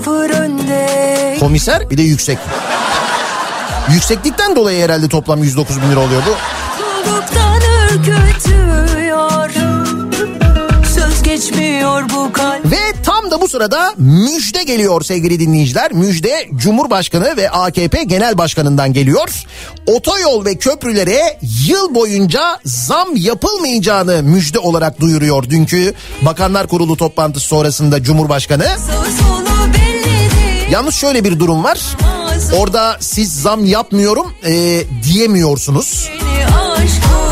Sıfır önde Komiser bir de yüksek. Yükseklikten dolayı herhalde toplam 109 bin lira oluyordu. Kulluktan ürkütüyor Söz geçmiyor bu kalp Ve tam da bu sırada müjde geliyor sevgili dinleyiciler. Müjde Cumhurbaşkanı ve AKP Genel Başkanı'ndan geliyor. Otoyol ve köprülere yıl boyunca zam yapılmayacağını müjde olarak duyuruyor. Dünkü Bakanlar Kurulu toplantısı sonrasında Cumhurbaşkanı. Belli değil Yalnız şöyle bir durum var. Orada siz zam yapmıyorum e, diyemiyorsunuz.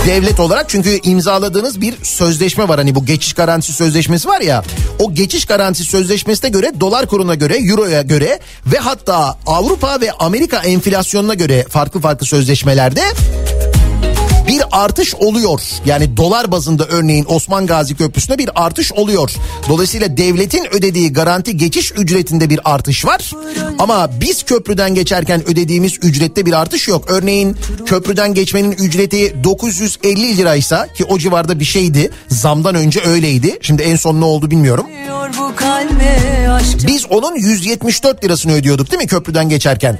Devlet olarak çünkü imzaladığınız bir sözleşme var hani bu geçiş garantisi sözleşmesi var ya o geçiş garantisi sözleşmesine göre dolar kuruna göre euroya göre ve hatta Avrupa ve Amerika enflasyonuna göre farklı farklı sözleşmelerde bir artış oluyor. Yani dolar bazında örneğin Osman Gazi Köprüsü'nde bir artış oluyor. Dolayısıyla devletin ödediği garanti geçiş ücretinde bir artış var. Ama biz köprüden geçerken ödediğimiz ücrette bir artış yok. Örneğin köprüden geçmenin ücreti 950 liraysa ki o civarda bir şeydi. Zamdan önce öyleydi. Şimdi en son ne oldu bilmiyorum. Biz onun 174 lirasını ödüyorduk değil mi köprüden geçerken?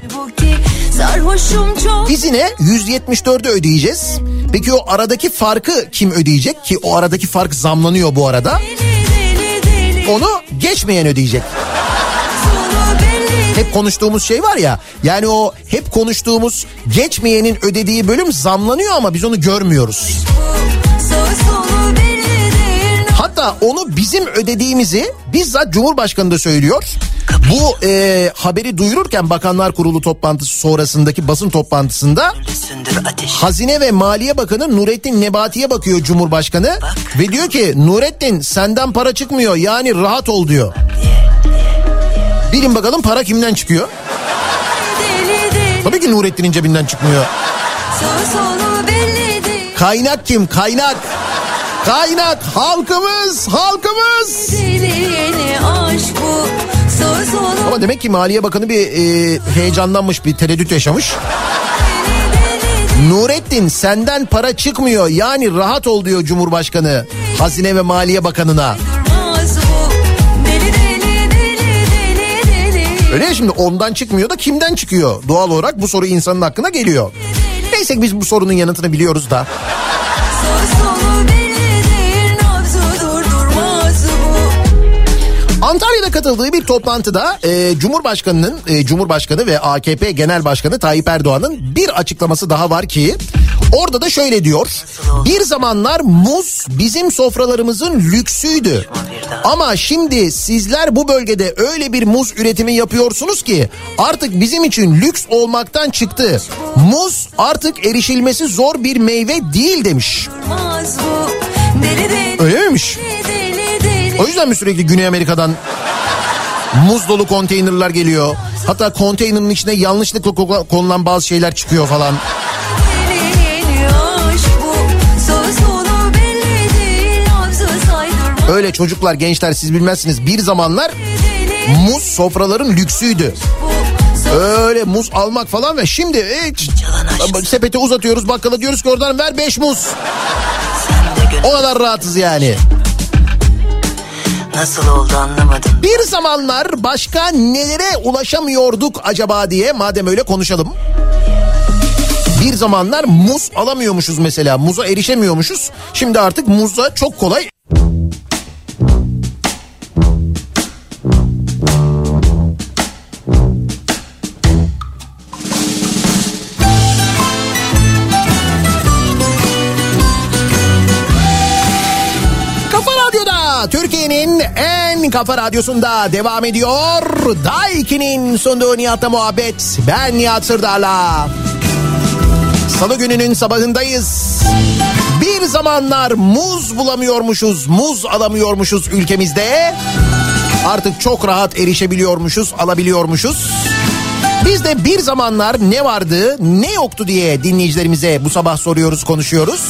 Biz yine 174'ü ödeyeceğiz. Peki o aradaki farkı kim ödeyecek ki o aradaki fark zamlanıyor bu arada? Onu geçmeyen ödeyecek. Hep konuştuğumuz şey var ya yani o hep konuştuğumuz geçmeyenin ödediği bölüm zamlanıyor ama biz onu görmüyoruz. Hatta onu bizim ödediğimizi bizzat Cumhurbaşkanı da söylüyor. Bu e, haberi duyururken Bakanlar Kurulu toplantısı sonrasındaki basın toplantısında Hazine ve Maliye Bakanı Nurettin Nebati'ye bakıyor Cumhurbaşkanı ve diyor ki Nurettin senden para çıkmıyor yani rahat ol diyor. Bilin bakalım para kimden çıkıyor? Tabii ki Nurettin'in cebinden çıkmıyor. Kaynak kim? Kaynak. Kaynak halkımız, halkımız. Ama demek ki Maliye Bakanı bir e, heyecanlanmış, bir tereddüt yaşamış. Nurettin senden para çıkmıyor yani rahat ol diyor Cumhurbaşkanı Hazine ve Maliye Bakanı'na. Öyle ya şimdi ondan çıkmıyor da kimden çıkıyor? Doğal olarak bu soru insanın hakkına geliyor. Neyse biz bu sorunun yanıtını biliyoruz da. Antalya'da katıldığı bir toplantıda e, Cumhurbaşkanı'nın e, Cumhurbaşkanı ve AKP Genel Başkanı Tayyip Erdoğan'ın bir açıklaması daha var ki orada da şöyle diyor. Bir zamanlar muz bizim sofralarımızın lüksüydü. Ama şimdi sizler bu bölgede öyle bir muz üretimi yapıyorsunuz ki artık bizim için lüks olmaktan çıktı. Muz artık erişilmesi zor bir meyve değil demiş. Öyle miymiş? O yüzden mi sürekli Güney Amerika'dan muz dolu konteynerlar geliyor? Hatta konteynerin içine yanlışlıkla ko- konulan bazı şeyler çıkıyor falan. Öyle çocuklar gençler siz bilmezsiniz bir zamanlar muz sofraların lüksüydü. Öyle muz almak falan ve şimdi e, sepeti uzatıyoruz bakkala diyoruz ki oradan ver 5 muz. O kadar rahatız yani. Nasıl oldu anlamadım. Bir zamanlar başka nelere ulaşamıyorduk acaba diye madem öyle konuşalım. Bir zamanlar muz alamıyormuşuz mesela. Muza erişemiyormuşuz. Şimdi artık muza çok kolay en kafa radyosunda devam ediyor. Daiki'nin sunduğu Nihat'la muhabbet. Ben Nihat Sırdar'la. Salı gününün sabahındayız. Bir zamanlar muz bulamıyormuşuz, muz alamıyormuşuz ülkemizde. Artık çok rahat erişebiliyormuşuz, alabiliyormuşuz. Biz de bir zamanlar ne vardı, ne yoktu diye dinleyicilerimize bu sabah soruyoruz, konuşuyoruz.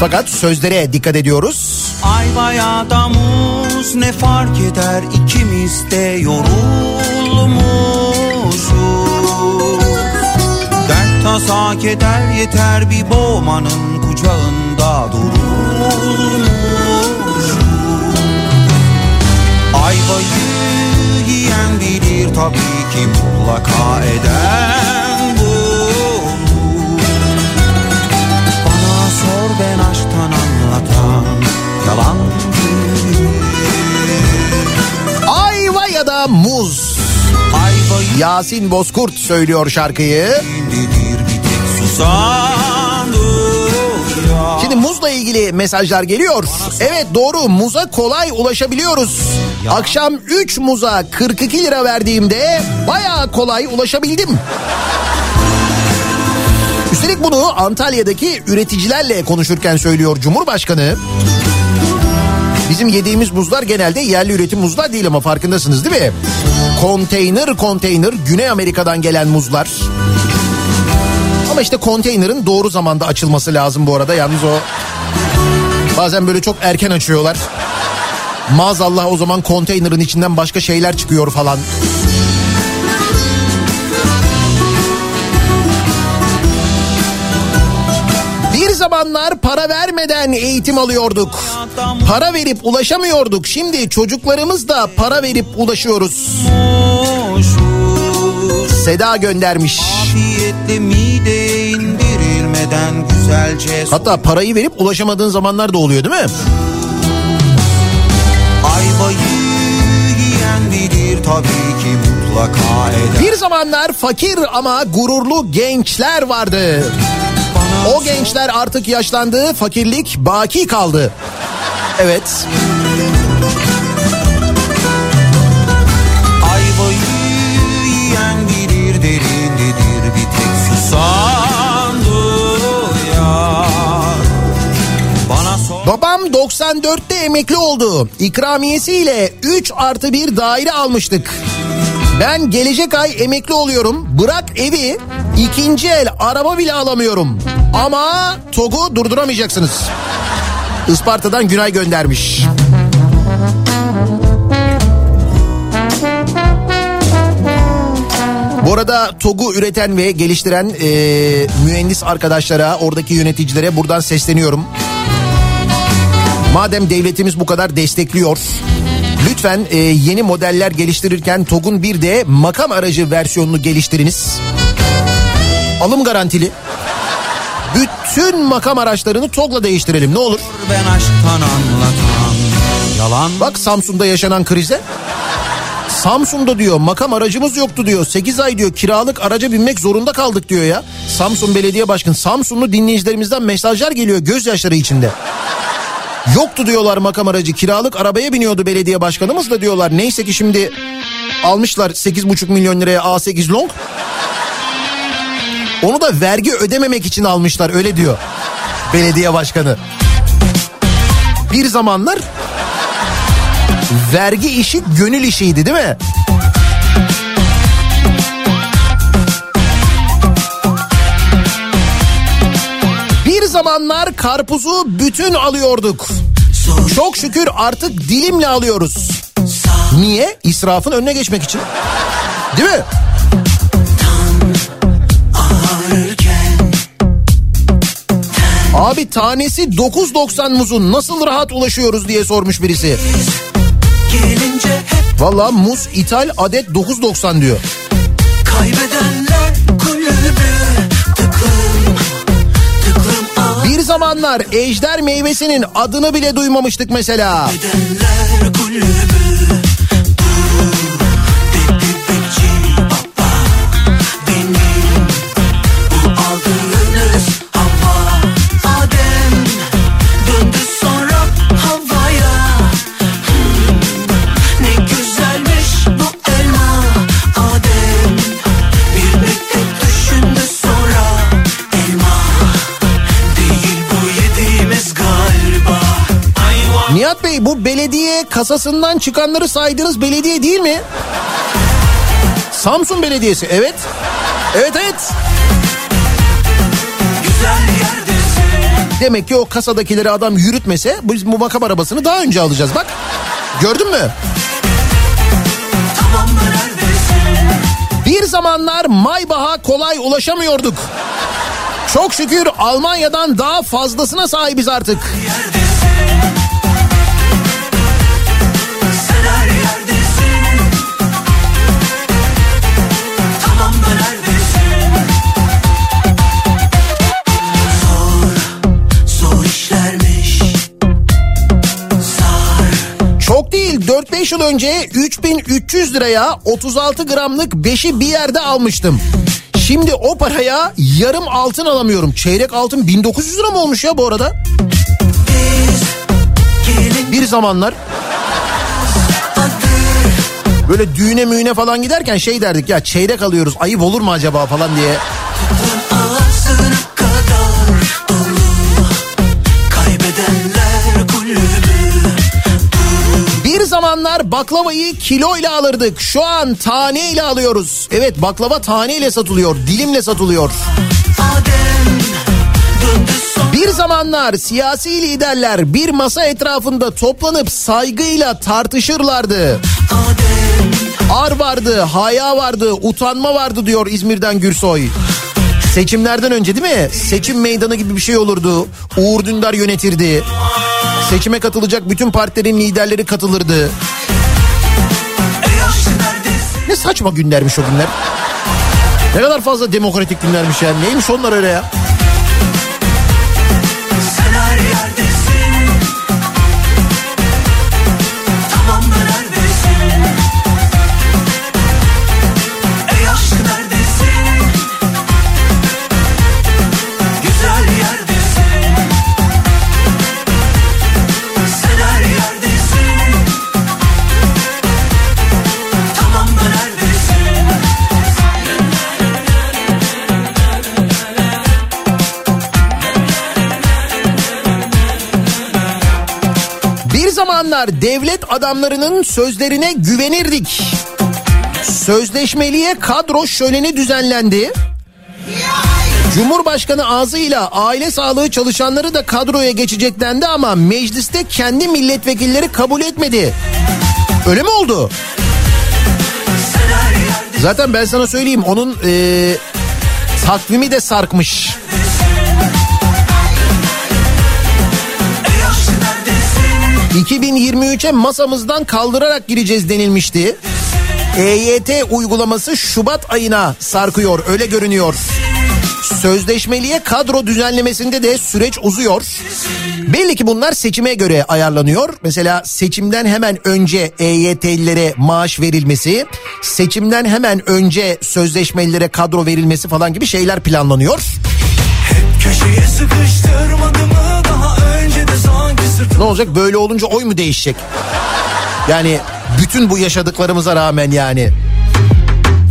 Fakat sözlere dikkat ediyoruz. Ayvaya da muz ne fark eder? İkimiz de yorulmuşuz. Dert tasa keder yeter bir boğmanın kucağında durulmuş Ayvayı yiyen bilir tabii ki mutlaka eden Muz. Yasin Bozkurt söylüyor şarkıyı. Şimdi muzla ilgili mesajlar geliyor. Evet doğru muza kolay ulaşabiliyoruz. Akşam 3 muza 42 lira verdiğimde bayağı kolay ulaşabildim. Üstelik bunu Antalya'daki üreticilerle konuşurken söylüyor Cumhurbaşkanı. Bizim yediğimiz muzlar genelde yerli üretim muzlar değil ama farkındasınız değil mi? Konteyner konteyner Güney Amerika'dan gelen muzlar. Ama işte konteynerin doğru zamanda açılması lazım bu arada. Yalnız o bazen böyle çok erken açıyorlar. Maazallah o zaman konteynerin içinden başka şeyler çıkıyor falan. Zamanlar para vermeden eğitim alıyorduk. Para verip ulaşamıyorduk. Şimdi çocuklarımız da para verip ulaşıyoruz. Seda göndermiş. Hatta parayı verip ulaşamadığın zamanlar da oluyor değil mi? Ayvayı yiyen bilir tabii ki mutlaka eder Bir zamanlar fakir ama gururlu gençler vardı. O gençler artık yaşlandı, fakirlik baki kaldı. Evet. Ayvayı yiyen bilir derindedir bir tek susandır ya Bana sor Babam 94'te emekli oldu. İkramiyesiyle 3 artı bir daire almıştık. Ben gelecek ay emekli oluyorum. Bırak evi ikinci el araba bile alamıyorum. Ama TOG'u durduramayacaksınız. Isparta'dan Günay göndermiş. Bu arada TOG'u üreten ve geliştiren e, mühendis arkadaşlara, oradaki yöneticilere buradan sesleniyorum. Madem devletimiz bu kadar destekliyor, lütfen e, yeni modeller geliştirirken TOG'un bir de makam aracı versiyonunu geliştiriniz. Alım garantili. Bütün makam araçlarını TOG'la değiştirelim ne olur. ben aşktan anlatan yalan Bak Samsun'da yaşanan krize. Samsun'da diyor makam aracımız yoktu diyor. 8 ay diyor kiralık araca binmek zorunda kaldık diyor ya. Samsun Belediye Başkanı Samsunlu dinleyicilerimizden mesajlar geliyor gözyaşları içinde. Yoktu diyorlar makam aracı kiralık arabaya biniyordu belediye başkanımız da diyorlar. Neyse ki şimdi almışlar 8,5 milyon liraya A8 long. Onu da vergi ödememek için almışlar öyle diyor belediye başkanı. Bir zamanlar Vergi işi gönül işiydi değil mi? Zamanlar karpuzu bütün alıyorduk. Çok şükür artık dilimle alıyoruz. Niye? İsrafın önüne geçmek için. Değil mi? Abi tanesi 9.90 muzun nasıl rahat ulaşıyoruz diye sormuş birisi. Valla muz ithal adet 9.90 diyor. kaybedenler zamanlar ejder meyvesinin adını bile duymamıştık mesela. Gidenler kulübü Bey bu belediye kasasından çıkanları saydığınız belediye değil mi? Samsun Belediyesi evet. Evet evet. Demek ki o kasadakileri adam yürütmese biz bu makam arabasını daha önce alacağız bak. Gördün mü? Bir zamanlar Maybach'a kolay ulaşamıyorduk. Çok şükür Almanya'dan daha fazlasına sahibiz artık. Yerdesin 5 yıl önce 3300 liraya 36 gramlık beşi bir yerde almıştım. Şimdi o paraya yarım altın alamıyorum. Çeyrek altın 1900 lira mı olmuş ya bu arada? Bir zamanlar böyle düğüne müğüne falan giderken şey derdik ya çeyrek alıyoruz ayıp olur mu acaba falan diye baklavayı kiloyla alırdık. Şu an taneyle alıyoruz. Evet baklava taneyle satılıyor. Dilimle satılıyor. Bir zamanlar siyasi liderler bir masa etrafında toplanıp saygıyla tartışırlardı. Ar vardı, haya vardı, utanma vardı diyor İzmir'den Gürsoy. Seçimlerden önce değil mi? Seçim meydanı gibi bir şey olurdu. Uğur Dündar yönetirdi. Seçime katılacak bütün partilerin liderleri katılırdı. Ne saçma günlermiş o günler. Ne kadar fazla demokratik günlermiş yani. Neymiş onlar öyle ya? Zamanlar devlet adamlarının sözlerine güvenirdik. Sözleşmeliye kadro şöleni düzenlendi. Cumhurbaşkanı ağzıyla aile sağlığı çalışanları da kadroya geçecek dendi ama mecliste kendi milletvekilleri kabul etmedi. Öyle mi oldu? Zaten ben sana söyleyeyim onun eee, takvimi de sarkmış. 2023'e masamızdan kaldırarak gireceğiz denilmişti. EYT uygulaması Şubat ayına sarkıyor öyle görünüyor. Sözleşmeliye kadro düzenlemesinde de süreç uzuyor. Belli ki bunlar seçime göre ayarlanıyor. Mesela seçimden hemen önce EYT'lilere maaş verilmesi, seçimden hemen önce sözleşmelilere kadro verilmesi falan gibi şeyler planlanıyor. Köşeye sıkıştırmadı mı ne olacak böyle olunca oy mu değişecek? Yani bütün bu yaşadıklarımıza rağmen yani.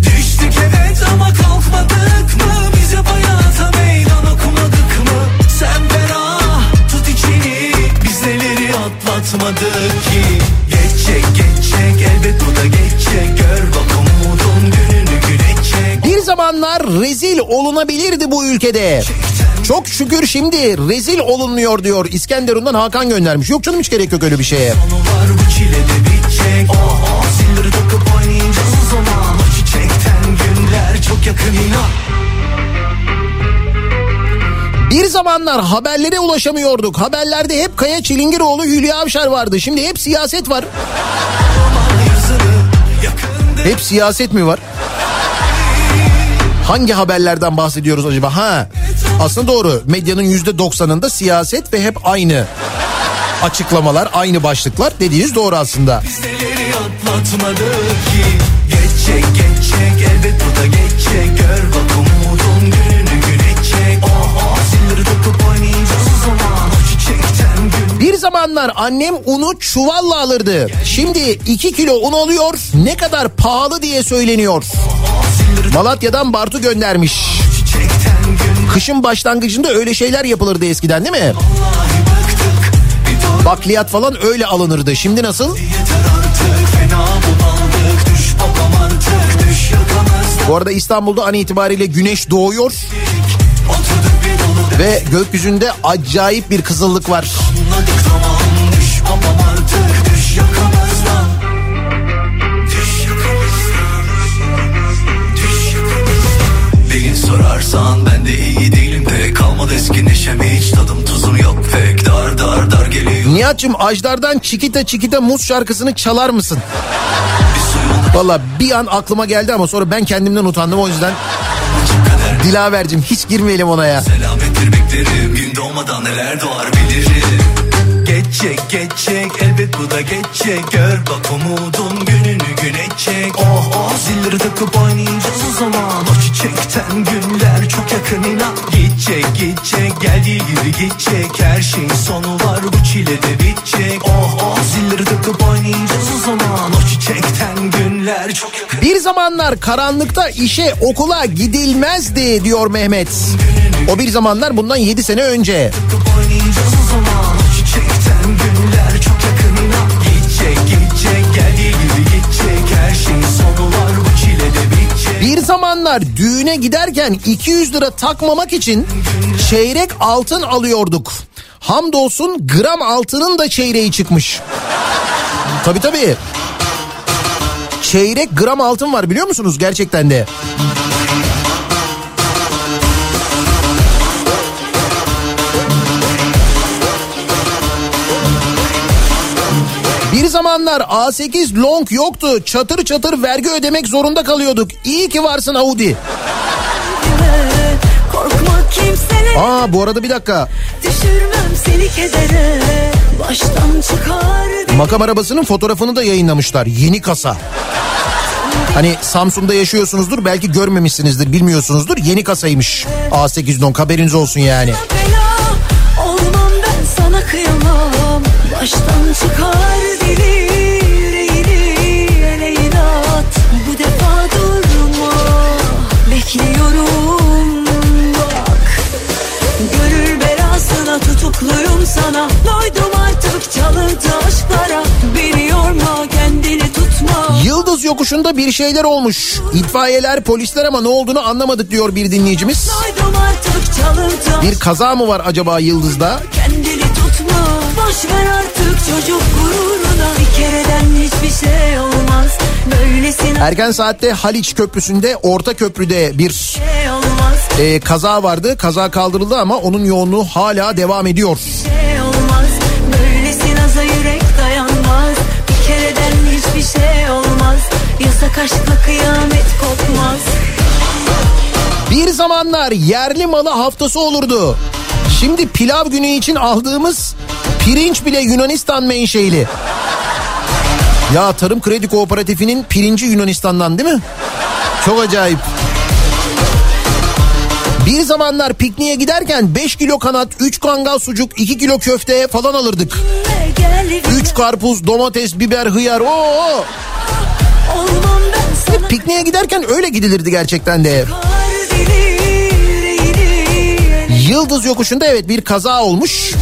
Düştük evet ama kalkmadık mı? Bize bayata meydan okumadık mı? Sen ben tut içini biz neleri atlatmadık ki? Geçecek geçecek elbet bu da geçecek gör bak umudun gününü gülecek. Bir zamanlar rezil olunabilirdi bu ülkede. Çekten çok şükür şimdi rezil olunmuyor diyor İskenderun'dan Hakan göndermiş. Yok canım hiç gerek yok öyle bir şeye. Bir zamanlar haberlere ulaşamıyorduk. Haberlerde hep Kaya Çilingiroğlu, Hülya Avşar vardı. Şimdi hep siyaset var. Hep siyaset mi var? Hangi haberlerden bahsediyoruz acaba? Ha, aslında doğru. Medyanın yüzde doksanında siyaset ve hep aynı açıklamalar, aynı başlıklar dediğiniz doğru aslında. Neleri atlatmadı ki Geçecek geçecek elbet bu da geçecek Gör bak umudun gününü gülecek Oha zilleri takıp oynayacağız o zaman O çiçekten gün Bir zamanlar annem unu çuvalla alırdı. Şimdi 2 kilo un alıyor. Ne kadar pahalı diye söyleniyor. Malatya'dan Bartu göndermiş. çiçekten Kışın başlangıcında öyle şeyler yapılırdı eskiden değil mi? Bakliyat falan öyle alınırdı. Şimdi nasıl? Bu arada İstanbul'da an itibariyle güneş doğuyor ve gökyüzünde acayip bir kızıllık var. Anladık tamam sorarsan ben de iyi değilim pek Kalmadı eski neşem hiç tadım tuzum yok pek Dar dar dar geliyor Nihat'cığım Ajdar'dan Çikita Çikita Muz şarkısını çalar mısın? Valla bir an aklıma geldi ama sonra ben kendimden utandım o yüzden. Dilaver'cim hiç girmeyelim ona ya. Selamettir beklerim gün doğmadan neler doğar bilirim Geçecek geçecek elbet bu da geçecek. Gör bak umudun gününü gün edecek Oh oh zilleri takıp oynayacağız o zaman. O çiçekten günler çok yakın inan. Gidecek gidecek geldiği gibi gidecek. Her şeyin sonu var bu çilede bitecek. Oh oh zilleri takıp oynayacağız o zaman. O çiçekten günler çok yakın. Bir zamanlar karanlıkta işe okula gidilmezdi diyor Mehmet. O bir zamanlar bundan 7 sene önce. Bir zamanlar düğüne giderken 200 lira takmamak için çeyrek altın alıyorduk. Hamdolsun gram altının da çeyreği çıkmış. Tabii tabii. Çeyrek gram altın var biliyor musunuz gerçekten de? Zamanlar A8 long yoktu. Çatır çatır vergi ödemek zorunda kalıyorduk. İyi ki varsın Audi. Aa bu arada bir dakika. Düşürmem seni kedere Baştan çıkar Makam arabasının fotoğrafını da yayınlamışlar. Yeni kasa. Hani Samsun'da yaşıyorsunuzdur belki görmemişsinizdir bilmiyorsunuzdur. Yeni kasaymış A8 long haberiniz olsun yani. bela Baştan çıkar deli yüreğini ele inat Bu defa durma Bekliyorum bak Gönül belasına tutukluyum sana Doydum artık çalıntı aşklara Beni yorma kendini tutma Yıldız yokuşunda bir şeyler olmuş. İtfaiyeler polisler ama ne olduğunu anlamadık diyor bir dinleyicimiz. Bir kaza mı var acaba Yıldız'da? Tutma Boş ver artık çocuk gururuna. Bir kereden hiçbir şey olmaz. Böylesine Erken saatte Haliç Köprüsü'nde orta köprüde bir şey e, kaza vardı. Kaza kaldırıldı ama onun yoğunluğu hala devam ediyor. şey olmaz. Böylesi naza yürek dayanmaz. Bir kereden hiçbir şey olmaz. Yasak aşkla kıyamet kopmaz. Bir zamanlar yerli malı haftası olurdu. Şimdi pilav günü için aldığımız pirinç bile Yunanistan menşeili. Ya Tarım Kredi Kooperatifinin pirinci Yunanistan'dan değil mi? Çok acayip. Bir zamanlar pikniğe giderken 5 kilo kanat, 3 kangal sucuk, 2 kilo köfte falan alırdık. Gel 3 karpuz, domates, biber, hıyar. Oo! Olmam Pikniğe giderken öyle gidilirdi gerçekten de. ele Yıldız yokuşunda evet bir kaza olmuş.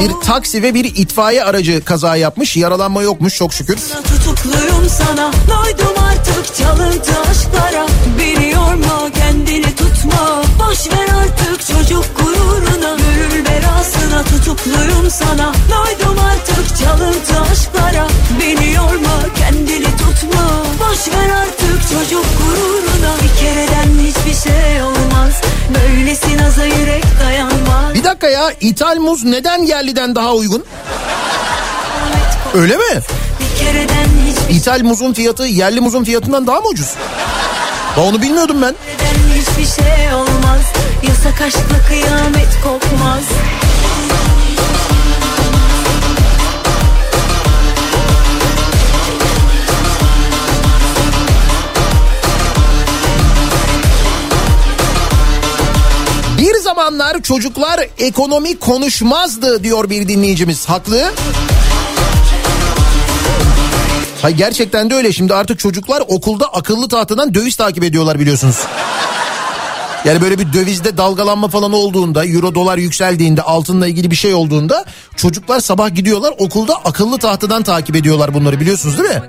Bir taksi ve bir itfaiye aracı kaza yapmış. Yaralanma yokmuş çok şükür. Tutukluyum sana. Doydum artık çalıntı aşklara. Beni yorma kendini tutma. Boş ver artık çocuk gururuna. Gönül belasına tutukluyum sana. Doydum artık çalıntı aşklara. Beni yorma kendini tutma. Boş ver artık çocuk gururuna. Bir kereden hiçbir şey olmaz Böylesi naza yürek dayanmaz Bir dakika ya ithal muz neden yerliden daha uygun? Öyle mi? Hiçbir İthal muzun fiyatı yerli muzun fiyatından daha mı ucuz? Ben onu bilmiyordum ben. hiçbir şey olmaz Yasak aşkla kıyamet kopmaz Bir zamanlar çocuklar ekonomi konuşmazdı diyor bir dinleyicimiz. Haklı. Hayır gerçekten de öyle. Şimdi artık çocuklar okulda akıllı tahtadan döviz takip ediyorlar biliyorsunuz. Yani böyle bir dövizde dalgalanma falan olduğunda, euro dolar yükseldiğinde, altınla ilgili bir şey olduğunda çocuklar sabah gidiyorlar okulda akıllı tahtadan takip ediyorlar bunları biliyorsunuz değil mi?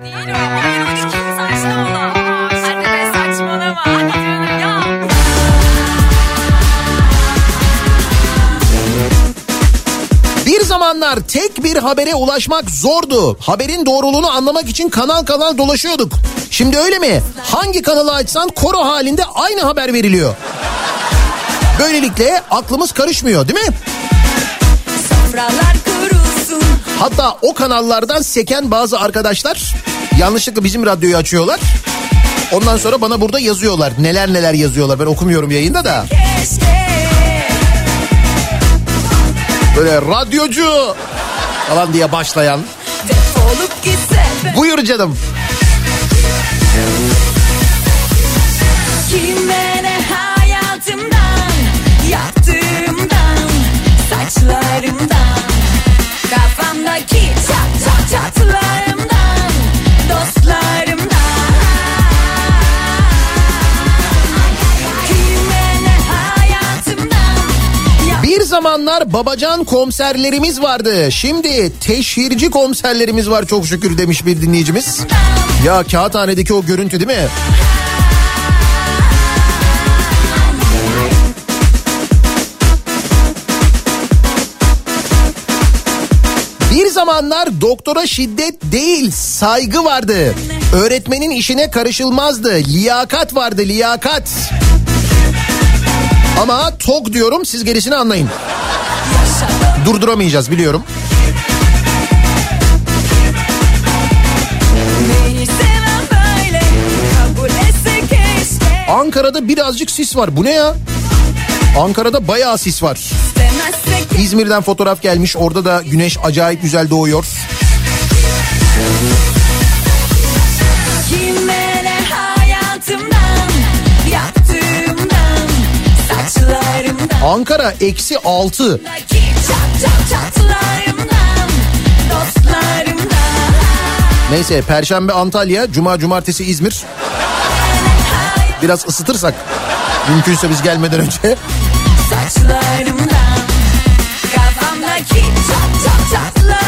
Zamanlar tek bir habere ulaşmak zordu. Haberin doğruluğunu anlamak için kanal kanal dolaşıyorduk. Şimdi öyle mi? Hangi kanalı açsan koro halinde aynı haber veriliyor. Böylelikle aklımız karışmıyor değil mi? Hatta o kanallardan seken bazı arkadaşlar yanlışlıkla bizim radyoyu açıyorlar. Ondan sonra bana burada yazıyorlar. Neler neler yazıyorlar. Ben okumuyorum yayında da. keşke Böyle radyocu falan diye başlayan. Buyur canım. Zamanlar babacan komiserlerimiz vardı. Şimdi teşhirci komiserlerimiz var çok şükür demiş bir dinleyicimiz. Ya kağıthanedeki o görüntü değil mi? Bir zamanlar doktora şiddet değil saygı vardı. Öğretmenin işine karışılmazdı. Liyakat vardı liyakat. Ama tok diyorum siz gerisini anlayın. Durduramayacağız biliyorum. Ankara'da birazcık sis var. Bu ne ya? Ankara'da bayağı sis var. İzmir'den fotoğraf gelmiş. Orada da güneş acayip güzel doğuyor. Ankara eksi 6. Daki çat çat çatlarımdan Dostlarımdan Neyse Perşembe Antalya, Cuma Cumartesi İzmir. Biraz ısıtırsak mümkünse biz gelmeden önce. Saçlarımdan Kafamdaki çat çat çatlarımdan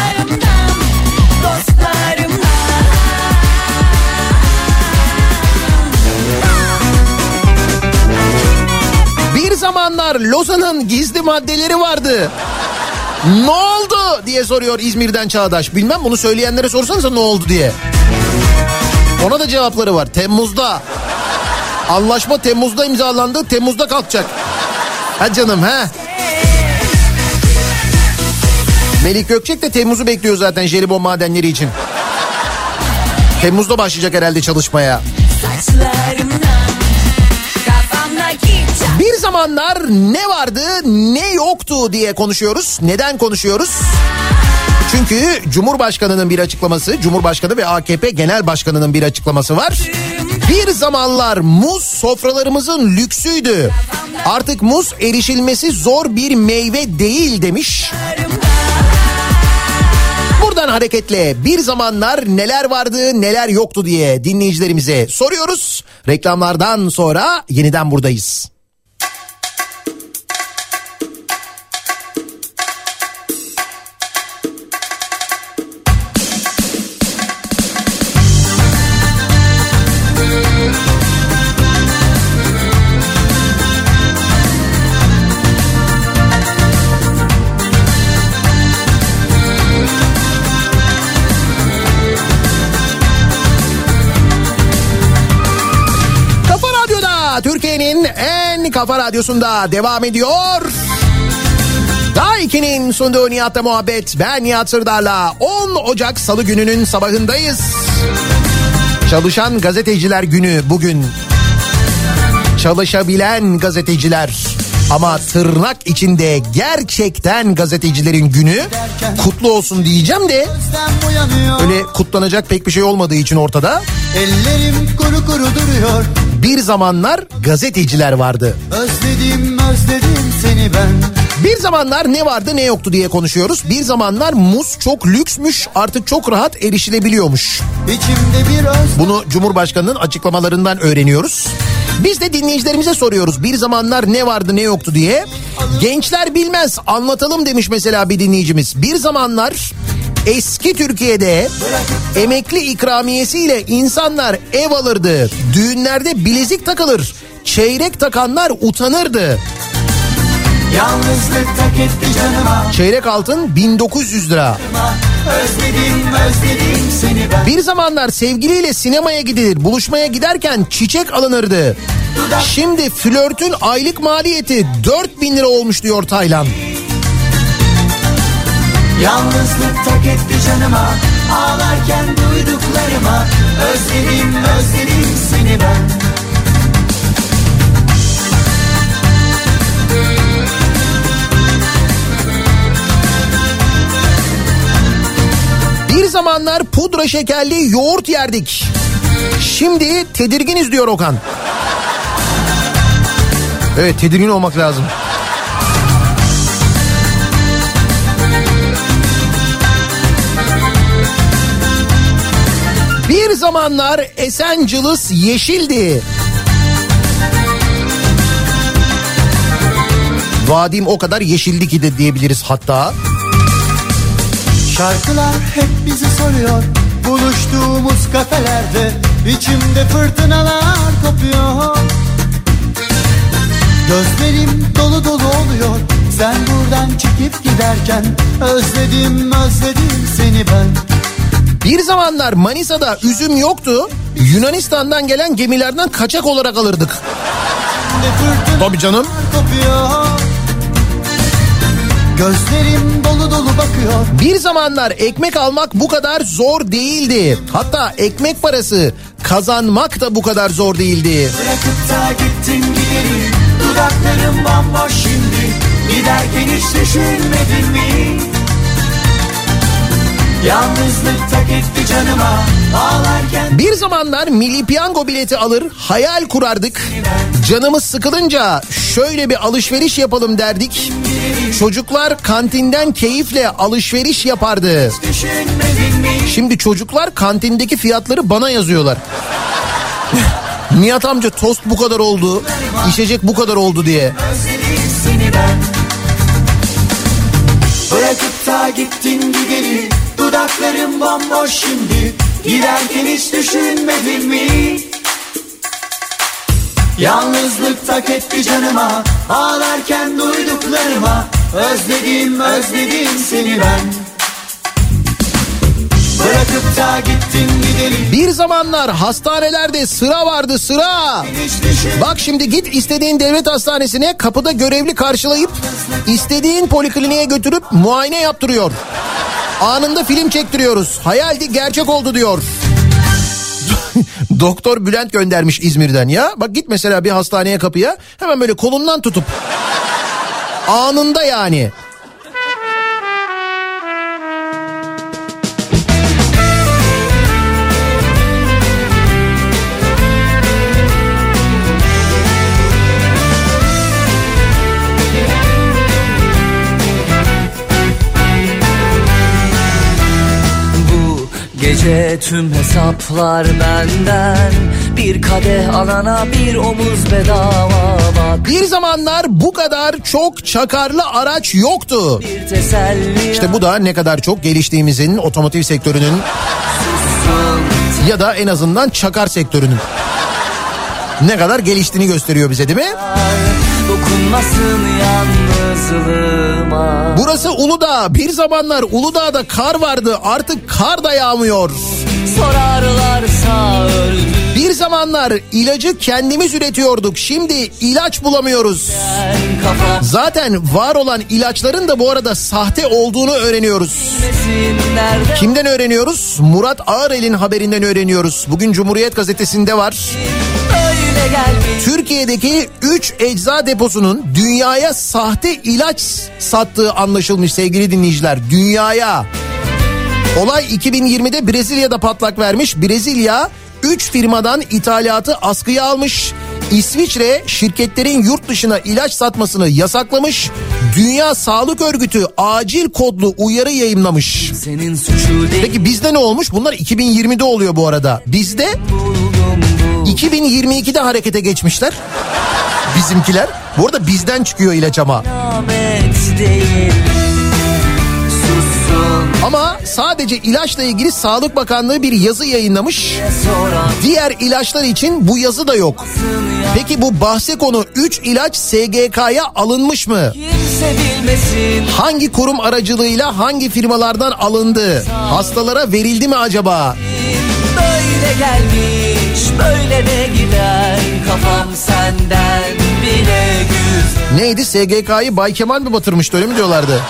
zamanlar Lozan'ın gizli maddeleri vardı. Ne oldu diye soruyor İzmir'den Çağdaş. Bilmem bunu söyleyenlere sorsanıza ne oldu diye. Ona da cevapları var. Temmuz'da. Anlaşma Temmuz'da imzalandı. Temmuz'da kalkacak. Ha canım ha. Melik Gökçek de Temmuz'u bekliyor zaten jelibon madenleri için. Temmuz'da başlayacak herhalde çalışmaya. Çat Bir zamanlar ne vardı ne yoktu diye konuşuyoruz. Neden konuşuyoruz? Çünkü Cumhurbaşkanı'nın bir açıklaması, Cumhurbaşkanı ve AKP Genel Başkanı'nın bir açıklaması var. Bir zamanlar muz sofralarımızın lüksüydü. Artık muz erişilmesi zor bir meyve değil demiş. Buradan hareketle bir zamanlar neler vardı neler yoktu diye dinleyicilerimize soruyoruz. Reklamlardan sonra yeniden buradayız. Kafa radyosunda devam ediyor. Daha 2'nin sunduğu Nihat'la muhabbet. Ben Nihat Sırdar'la 10 Ocak Salı gününün sabahındayız. Çalışan gazeteciler günü bugün. Çalışabilen gazeteciler ama tırnak içinde gerçekten gazetecilerin günü kutlu olsun diyeceğim de öyle kutlanacak pek bir şey olmadığı için ortada. Ellerim kuru kuru duruyor. Bir zamanlar gazeteciler vardı. Özledim özledim seni ben. Bir zamanlar ne vardı ne yoktu diye konuşuyoruz. Bir zamanlar muz çok lüksmüş artık çok rahat erişilebiliyormuş. Bunu Cumhurbaşkanı'nın açıklamalarından öğreniyoruz. Biz de dinleyicilerimize soruyoruz bir zamanlar ne vardı ne yoktu diye. Gençler bilmez anlatalım demiş mesela bir dinleyicimiz. Bir zamanlar eski Türkiye'de emekli ikramiyesiyle insanlar ev alırdı. Düğünlerde bilezik takılır. Çeyrek takanlar utanırdı. Yalnızlık tak etti canıma. Çeyrek altın 1900 lira. Özledim özledim seni ben. Bir zamanlar sevgiliyle sinemaya gidilir, buluşmaya giderken çiçek alınırdı. Şimdi flörtün aylık maliyeti 4000 lira olmuş diyor Taylan. Yalnızlık tak etti canıma. Ağlarken duyduklarıma. Özledim özledim seni ben. Zamanlar pudra şekerli yoğurt yerdik. Şimdi tedirginiz diyor Okan. Evet tedirgin olmak lazım. Bir zamanlar Esenciles yeşildi. Vadim o kadar yeşildi ki de diyebiliriz hatta. Şarkılar hep bizi soruyor Buluştuğumuz kafelerde içimde fırtınalar kopuyor Gözlerim dolu dolu oluyor Sen buradan çekip giderken Özledim özledim seni ben Bir zamanlar Manisa'da üzüm yoktu. Yunanistan'dan gelen gemilerden kaçak olarak alırdık. Tabii canım. kopuyor Gözlerim dolu dolu bakıyor Bir zamanlar ekmek almak bu kadar zor değildi. Hatta ekmek parası kazanmak da bu kadar zor değildi. Bırakıp da gittin gideri Dudaklarım bomboş şimdi Giderken hiç düşünmedin mi? Yalnızlık tak etti canıma Ağlarken Bir zamanlar milli piyango bileti alır hayal kurardık. Canımız sıkılınca şöyle bir alışveriş yapalım derdik. Çocuklar kantinden keyifle alışveriş yapardı. Şimdi çocuklar kantindeki fiyatları bana yazıyorlar. Nihat amca tost bu kadar oldu, içecek bu kadar oldu diye. Bırakıp da gittin gideri Dudaklarım bomboş şimdi. Giderken hiç düşünmedin mi? Yalnızlık tak etti canıma. Ağlarken duyduklarıma. Özledim özledim seni ben Bırakıp da gittin gideri Bir zamanlar hastanelerde sıra vardı sıra. Bak şimdi git istediğin devlet hastanesine kapıda görevli karşılayıp istediğin polikliniğe götürüp muayene yaptırıyor. Anında film çektiriyoruz. Hayaldi gerçek oldu diyor. Doktor Bülent göndermiş İzmir'den ya. Bak git mesela bir hastaneye kapıya hemen böyle kolundan tutup anında yani. Gece tüm hesaplar benden Bir kadeh alana bir omuz bedava bak Bir zamanlar bu kadar çok çakarlı araç yoktu. İşte bu da ne kadar çok geliştiğimizin otomotiv sektörünün ya da en azından çakar sektörünün ne kadar geliştiğini gösteriyor bize değil mi? Dokunmasın yalnızlığıma Burası Uludağ. Bir zamanlar Uludağ'da kar vardı. Artık kar da yağmıyor. Sorarlarsa öldü Bir zaman zamanlar ilacı kendimiz üretiyorduk. Şimdi ilaç bulamıyoruz. Zaten var olan ilaçların da bu arada sahte olduğunu öğreniyoruz. Kimden öğreniyoruz? Murat Ağırel'in haberinden öğreniyoruz. Bugün Cumhuriyet Gazetesi'nde var. Türkiye'deki 3 ecza deposunun dünyaya sahte ilaç sattığı anlaşılmış sevgili dinleyiciler. Dünyaya. Olay 2020'de Brezilya'da patlak vermiş. Brezilya 3 firmadan ithalatı askıya almış. İsviçre şirketlerin yurt dışına ilaç satmasını yasaklamış. Dünya Sağlık Örgütü acil kodlu uyarı yayınlamış. Peki bizde ne olmuş? Bunlar 2020'de oluyor bu arada. Bizde 2022'de harekete geçmişler. Bizimkiler. Bu arada bizden çıkıyor ilaç ama. Ama sadece ilaçla ilgili Sağlık Bakanlığı bir yazı yayınlamış. Diğer ilaçlar için bu yazı da yok. Peki bu bahse konu 3 ilaç SGK'ya alınmış mı? Hangi kurum aracılığıyla hangi firmalardan alındı? Hastalara verildi mi acaba? Böyle gelmiş böyle de gider Kafam senden bile güzel Neydi SGK'yı Bay Kemal mi batırmıştı öyle mi diyorlardı?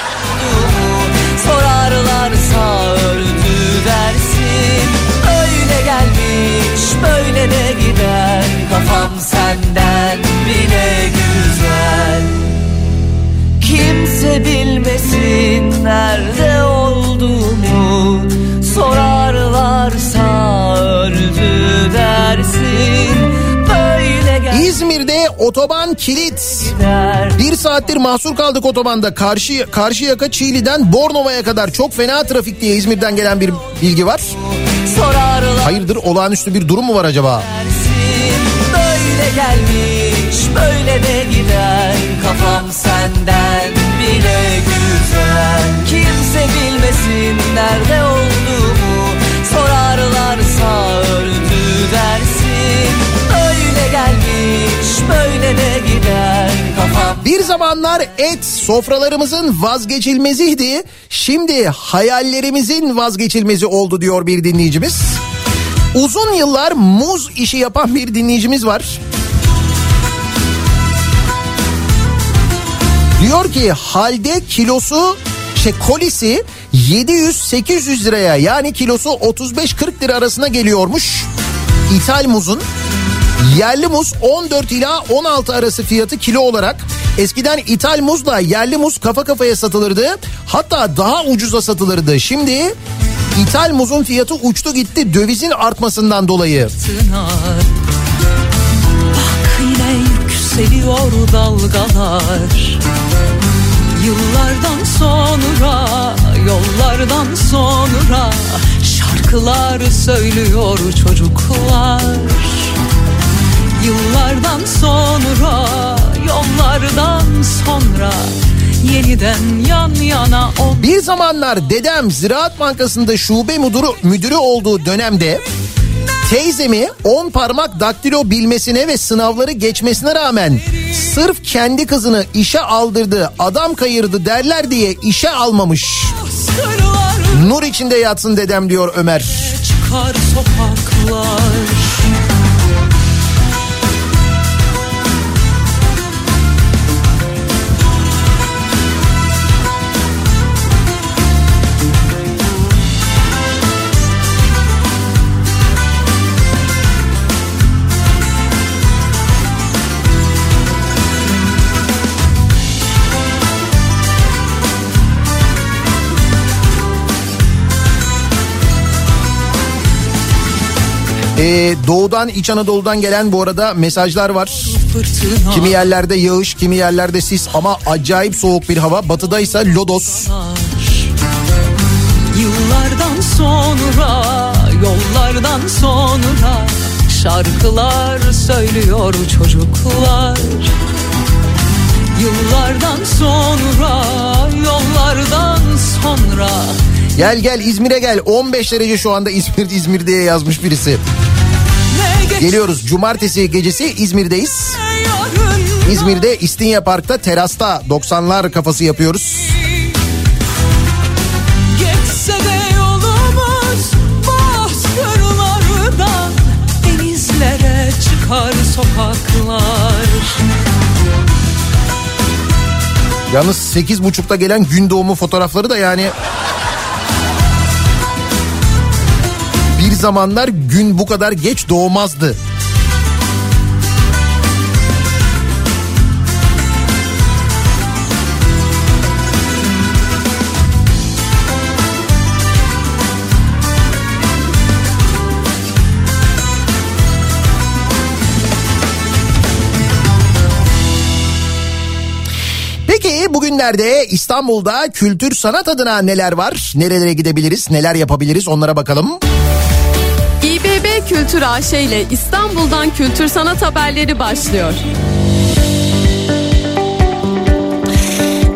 Sorarlarsa öldü dersin. Öyle gelmiş böyle de gider. Kafam senden bile güzel. Kimse bilmesin nerede olduğumu. Sorarlarsa öldü dersin. İzmir'de otoban kilit. Bir saattir mahsur kaldık otobanda. Karşı Karşıyaka Çiğli'den Bornova'ya kadar çok fena trafik diye İzmir'den gelen bir bilgi var. Hayırdır olağanüstü bir durum mu var acaba? Böyle gelmiş böyle de gider Kafam senden bile güzel Kimse bilmesin nerede olduğumu Bir zamanlar et sofralarımızın vazgeçilmeziydi. Şimdi hayallerimizin vazgeçilmezi oldu diyor bir dinleyicimiz. Uzun yıllar muz işi yapan bir dinleyicimiz var. Diyor ki halde kilosu şey kolisi 700-800 liraya yani kilosu 35-40 lira arasına geliyormuş. İthal muzun yerli muz 14 ila 16 arası fiyatı kilo olarak eskiden ithal muzla yerli muz kafa kafaya satılırdı. Hatta daha ucuza satılırdı. Şimdi ithal muzun fiyatı uçtu gitti dövizin artmasından dolayı. Bak yine yükseliyor dalgalar Yıllardan sonra, yollardan sonra Şarkılar söylüyor çocuklar Yıllardan sonra, yollardan sonra Yeniden yan yana o Bir zamanlar dedem Ziraat Bankası'nda şube müdürü, müdürü olduğu dönemde teyzemi 10 parmak daktilo bilmesine ve sınavları geçmesine rağmen sırf kendi kızını işe aldırdı, adam kayırdı derler diye işe almamış. Nur içinde yatsın dedem diyor Ömer. çıkar sokaklar Ee, doğudan İç Anadolu'dan gelen bu arada mesajlar var. Kimi yerlerde yağış, kimi yerlerde sis ama acayip soğuk bir hava. Batıda ise lodos. Yıllardan sonra, yollardan sonra şarkılar söylüyor çocuklar. Yıllardan sonra, yollardan sonra Gel gel İzmir'e gel. 15 derece şu anda İzmir İzmir diye yazmış birisi. Geliyoruz cumartesi gecesi İzmir'deyiz. İzmir'de İstinye Park'ta terasta 90'lar kafası yapıyoruz. Yalnız sekiz buçukta gelen gün doğumu fotoğrafları da yani Bir zamanlar gün bu kadar geç doğmazdı. Bugünlerde İstanbul'da kültür sanat adına neler var? Nerelere gidebiliriz? Neler yapabiliriz? Onlara bakalım. İBB Kültür AŞ ile İstanbul'dan kültür sanat haberleri başlıyor.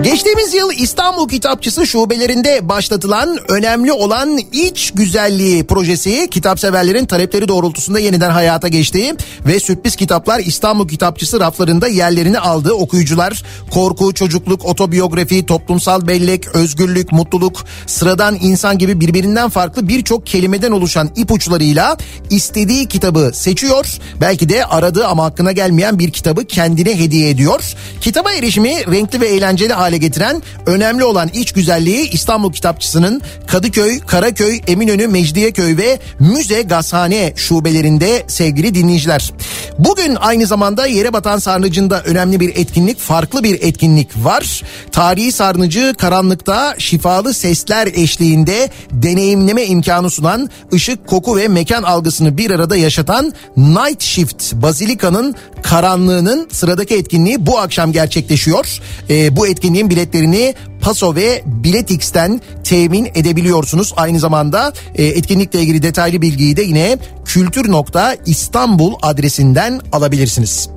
Geçtiğimiz yıl İstanbul Kitapçısı şubelerinde başlatılan önemli olan iç güzelliği projesi kitapseverlerin talepleri doğrultusunda yeniden hayata geçti ve sürpriz kitaplar İstanbul Kitapçısı raflarında yerlerini aldı. Okuyucular korku, çocukluk, otobiyografi, toplumsal bellek, özgürlük, mutluluk, sıradan insan gibi birbirinden farklı birçok kelimeden oluşan ipuçlarıyla istediği kitabı seçiyor. Belki de aradığı ama hakkına gelmeyen bir kitabı kendine hediye ediyor. Kitaba erişimi renkli ve eğlenceli hale getiren önemli olan iç güzelliği İstanbul Kitapçısı'nın Kadıköy, Karaköy, Eminönü, Mecidiyeköy ve Müze Gazhane şubelerinde sevgili dinleyiciler. Bugün aynı zamanda Yerebatan Sarnıcı'nda önemli bir etkinlik, farklı bir etkinlik var. Tarihi Sarnıcı karanlıkta şifalı sesler eşliğinde deneyimleme imkanı sunan ışık, koku ve mekan algısını bir arada yaşatan Night Shift Bazilika'nın karanlığının sıradaki etkinliği bu akşam gerçekleşiyor. Ee, bu etkinliğin biletlerini Paso ve Biletix'ten temin edebiliyorsunuz. Aynı zamanda e, etkinlikle ilgili detaylı bilgiyi de yine kültür.istanbul adresinden alabilirsiniz.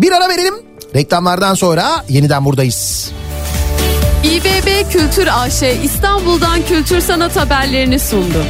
Bir ara verelim. Reklamlardan sonra yeniden buradayız. İBB Kültür AŞ İstanbul'dan kültür sanat haberlerini sundu.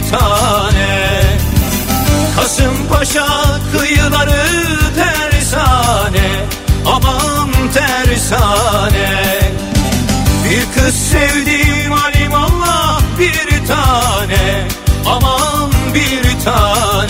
Bir tane. Kasımpaşa kıyıları tersane Aman tersane. Bir kız sevdim alimallah bir tane Aman bir tane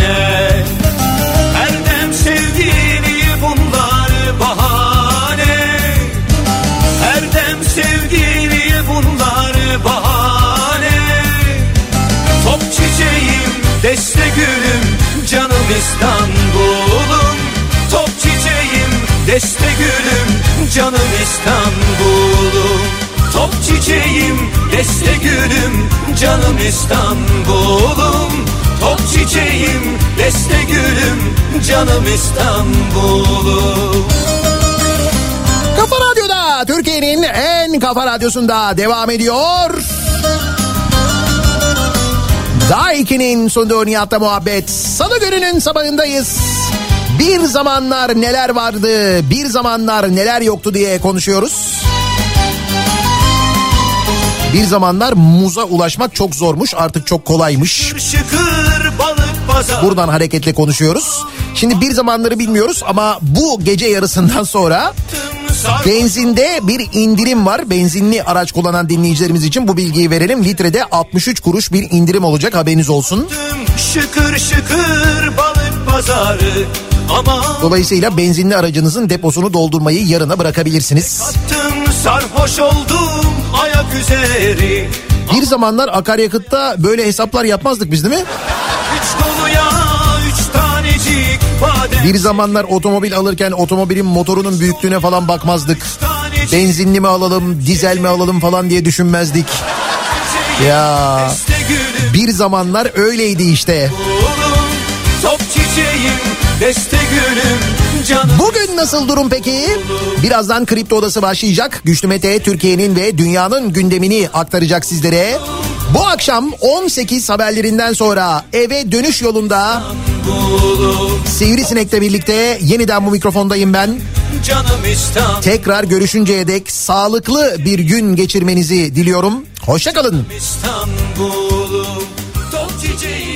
deste gülüm, canım İstanbul'um Top çiçeğim, deste gülüm, canım İstanbul'um Top çiçeğim, deste gülüm, canım İstanbul'um Kafa Radyo'da Türkiye'nin en kafa radyosunda devam ediyor. Daha 2'nin sunduğu Nihat'la muhabbet. Salı gününün sabahındayız. Bir zamanlar neler vardı, bir zamanlar neler yoktu diye konuşuyoruz. Bir zamanlar muza ulaşmak çok zormuş artık çok kolaymış. Buradan hareketle konuşuyoruz. Şimdi bir zamanları bilmiyoruz ama bu gece yarısından sonra benzinde bir indirim var. Benzinli araç kullanan dinleyicilerimiz için bu bilgiyi verelim. Litrede 63 kuruş bir indirim olacak haberiniz olsun. Şıkır şıkır balık pazarı Dolayısıyla benzinli aracınızın deposunu doldurmayı yarına bırakabilirsiniz. Bir zamanlar akaryakıtta böyle hesaplar yapmazdık biz değil mi? Bir zamanlar otomobil alırken otomobilin motorunun büyüklüğüne falan bakmazdık. Benzinli mi alalım, dizel mi alalım falan diye düşünmezdik. Ya bir zamanlar öyleydi işte. Top çiçeğim beste gülüm canım Bugün nasıl durum peki? Birazdan Kripto Odası başlayacak. Güçlü Mete Türkiye'nin ve dünyanın gündemini aktaracak sizlere. Bu akşam 18 haberlerinden sonra eve dönüş yolunda Sivrisinek'le birlikte yeniden bu mikrofondayım ben. Tekrar görüşünceye dek sağlıklı bir gün geçirmenizi diliyorum. Hoşçakalın. Çiçeğim